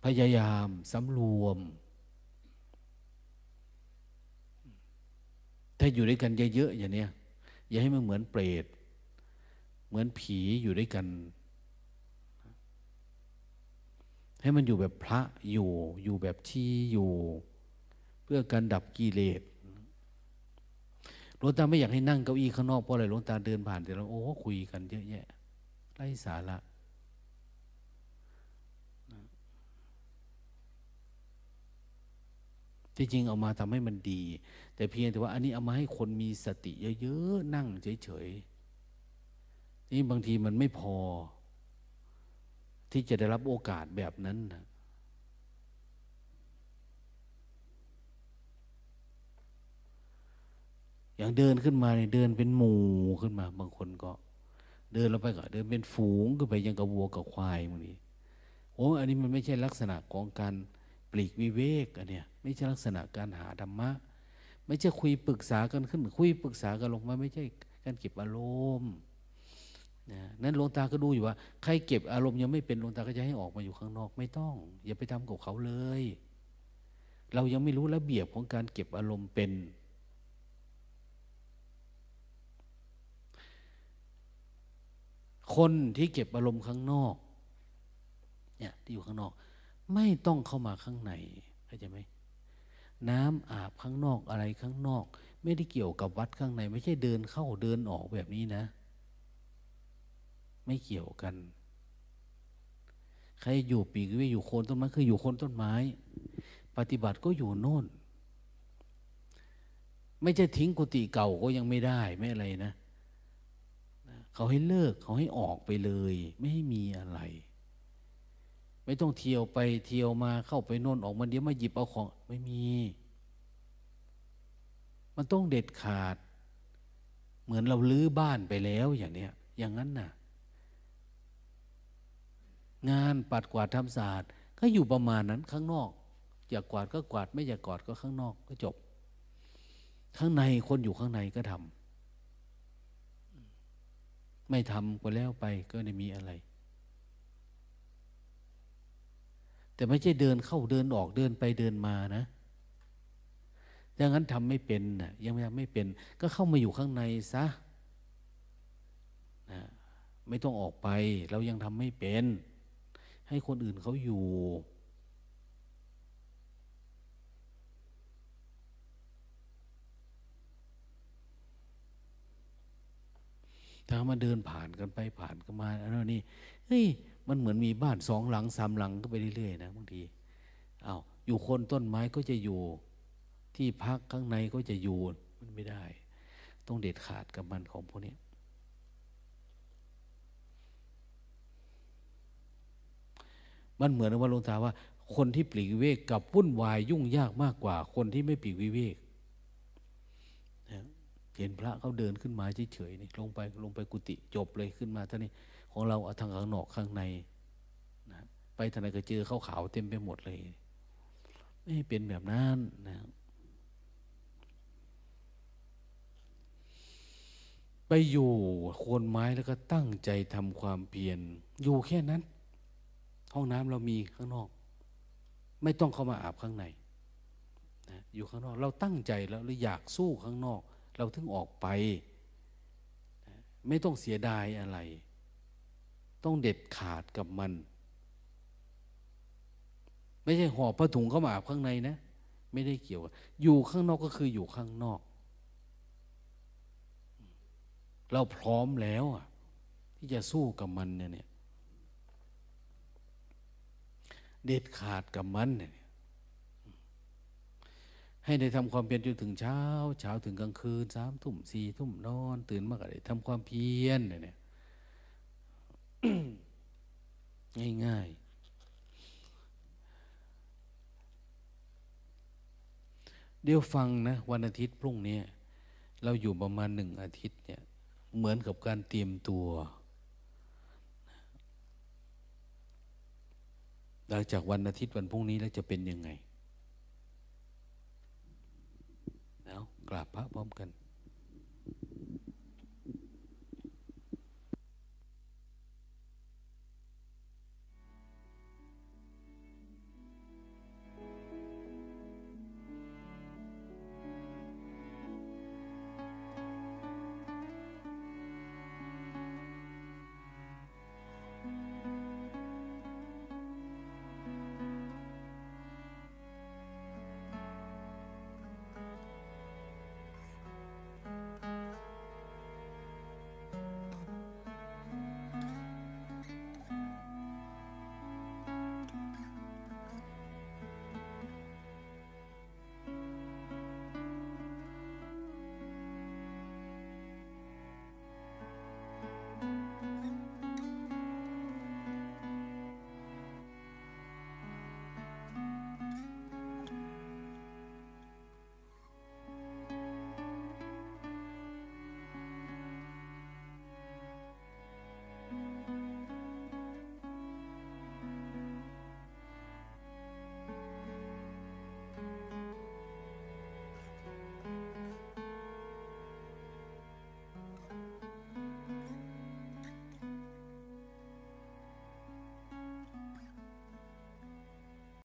พยายามสำรวม ถ้าอยู่ด้วยกันเยอะๆอย่างนี้อย่าให้มันเหมือนเปรต เหมือนผีอยู่ด้วยกัน ให้มันอยู่แบบพระอยู่ อยู่แบบที่อยู่ เพื่อการดับกิเลสหลวงตาไม่อยากให้นั่งเก้าอี้ข้างนอกเพราะอะไรหลวงตาเดินผ่านแต่เราโอ้คุยกันเยอะแยะไร้สาระที่จริงเอามาทำให้มันดี แต่เพียงแต่ว่าอันนี้เอามาให้คนมีสติเยอะๆนั่งเฉยๆนี่บางทีมันไม่พอ ที่จะได้รับโอกาสแบบนั้นนะอย่างเดินขึ้นมาเนี่ยเดินเป็นหมู่ขึ้นมา บางคนก็ เดินลงไปก็เดินเป็นฝูงขึ้นไปยังกับวัวกับควายบางทีโอ้อันนี้มันไม่ใช่ลักษณะของการปลีกวิเวกอันเนี้ยไม่ใช่ลักษณะการหาธรรมะ ไม่ใช่คุยปรึกษากันขึ้น คุยปรึกษากันลงมาไม่ใช่การเก็บอารมณ์นะนั้นหลวงตาก็ดูอยู่ว่า ใครเก็บอารมณ์ยังไม่เป็นหลวงตาก็จะให้ออกมาอยู่ข้างนอกไม่ต้อง อย่าไปทำกับเขาเลย เรายังไม่รู้ระเบียบของการเก็บอารมณ์เป็น คนที่เก็บอารมณ์ข้างนอกเนี่ยที่อยู่ข้างนอก ไม่ต้องเข้ามาข้างในเข้าใจไหม น้ำอาบข้างนอกอะไรข้างนอก ไม่ได้เกี่ยวกับวัดข้างใน ไม่ใช่เดินเข้าเดินออกแบบนี้นะ ไม่เกี่ยวกัน ใครอยู่ปีกวิอยู่โคนต้นไม้คืออยู่โคนต้นไม้ ปฏิบัติก็อยู่โน่น ไม่ใช่ทิ้งกุฏิเก่าก็ยังไม่ได้ไม่อะไรนะเขาให้เลิกเขาให้ออกไปเลย ไม่ให้มีอะไร ไม่ต้องเที่ยวไปเที่ยวมาเข้าไปโน่นออกมาเดี๋ยวมาหยิบเอาของ ไม่มี มันต้องเด็ดขาด เหมือนเราลื้อบ้านไปแล้วอย่างเนี้ย อย่างนั้นน่ะ งานปัดกวาดทำสะอาดก็อยู่ประมาณนั้นข้างนอก อยากกวาดก็กวาด ไม่อยากกวาดก็ข้างนอกก็จบ ข้างในคนอยู่ข้างในก็ทำไม่ทำก็แล้วไปก็ไม่มีอะไร แต่ไม่ใช่เดินเข้าเดินออกเดินไปเดินมานะดังนั้นทำไม่เป็นนะยังไม่ทำไม่เป็น ก็เข้ามาอยู่ข้างในซะนะไม่ต้องออกไป เรายังทำไม่เป็น ให้คนอื่นเขาอยู่ ถ้ามาเดินผ่านกันไปผ่านกันมาอันนั้นนี่เฮ้ย มันเหมือนมีบ้านสองหลังสามหลังก็ไปเรื่อยๆนะบางทีอา้าวอยู่คนต้นไม้ก็จะอยู่ ที่พักข้างในก็จะอยู่มันไม่ได้ ต้องเด็ดขาดกับมันของพวกนี้มันเหมือนว่าลงตาว่า คนที่ปลีกวิเวกกับวุ่นวายยุ่งยากมากกว่า คนที่ไม่ปลีกวิเวกเห็นพระเขาเดินขึ้นมาเฉยๆนี่ลงไปลงไปกุฏิจบเลยขึ้นมาท่านี้ ของเราเอาทางข้างนอกข้างในนะไปทางไหนก็เจอเขาขาวเต็มไปหมดเลย ไม่เป็นแบบนั้นนะไปอยู่โคนไม้แล้วก็ตั้งใจทำความเพียรอยู่แค่นั้น ห้องน้ำเรามีข้างนอก ไม่ต้องเข้ามาอาบข้างในนะอยู่ข้างนอก เราตั้งใจแล้วเราอยากสู้ข้างนอก เราถึงออกไป ไม่ต้องเสียดายอะไร ต้องเด็ดขาดกับมัน ไม่ใช่ห่อผ้าถุงเข้ามาอาบข้างในนะ ไม่ได้เกี่ยว อยู่ข้างนอกก็คืออยู่ข้างนอก เราพร้อมแล้วที่จะสู้กับมันเนี่ยเด็ดขาดกับมันเนี่ยให้ได้ทำความเพียรจนถึงเช้า เช้าถึงกลางคืนสามทุ่มสี่ทุ่มนอน ตื่นมาก็ได้ทำความเพียรเนี่ย ง่ายง่ายเดี๋ยวฟังนะ วันอาทิตย์พรุ่งนี้เราอยู่ประมาณหนึ่งอาทิตย์เนี่ย เหมือนกับการเตรียมตัว หลังจากวันอาทิตย์วันพรุ่งนี้แล้วจะเป็นยังไงแล้วกราบพระพร้อมกัน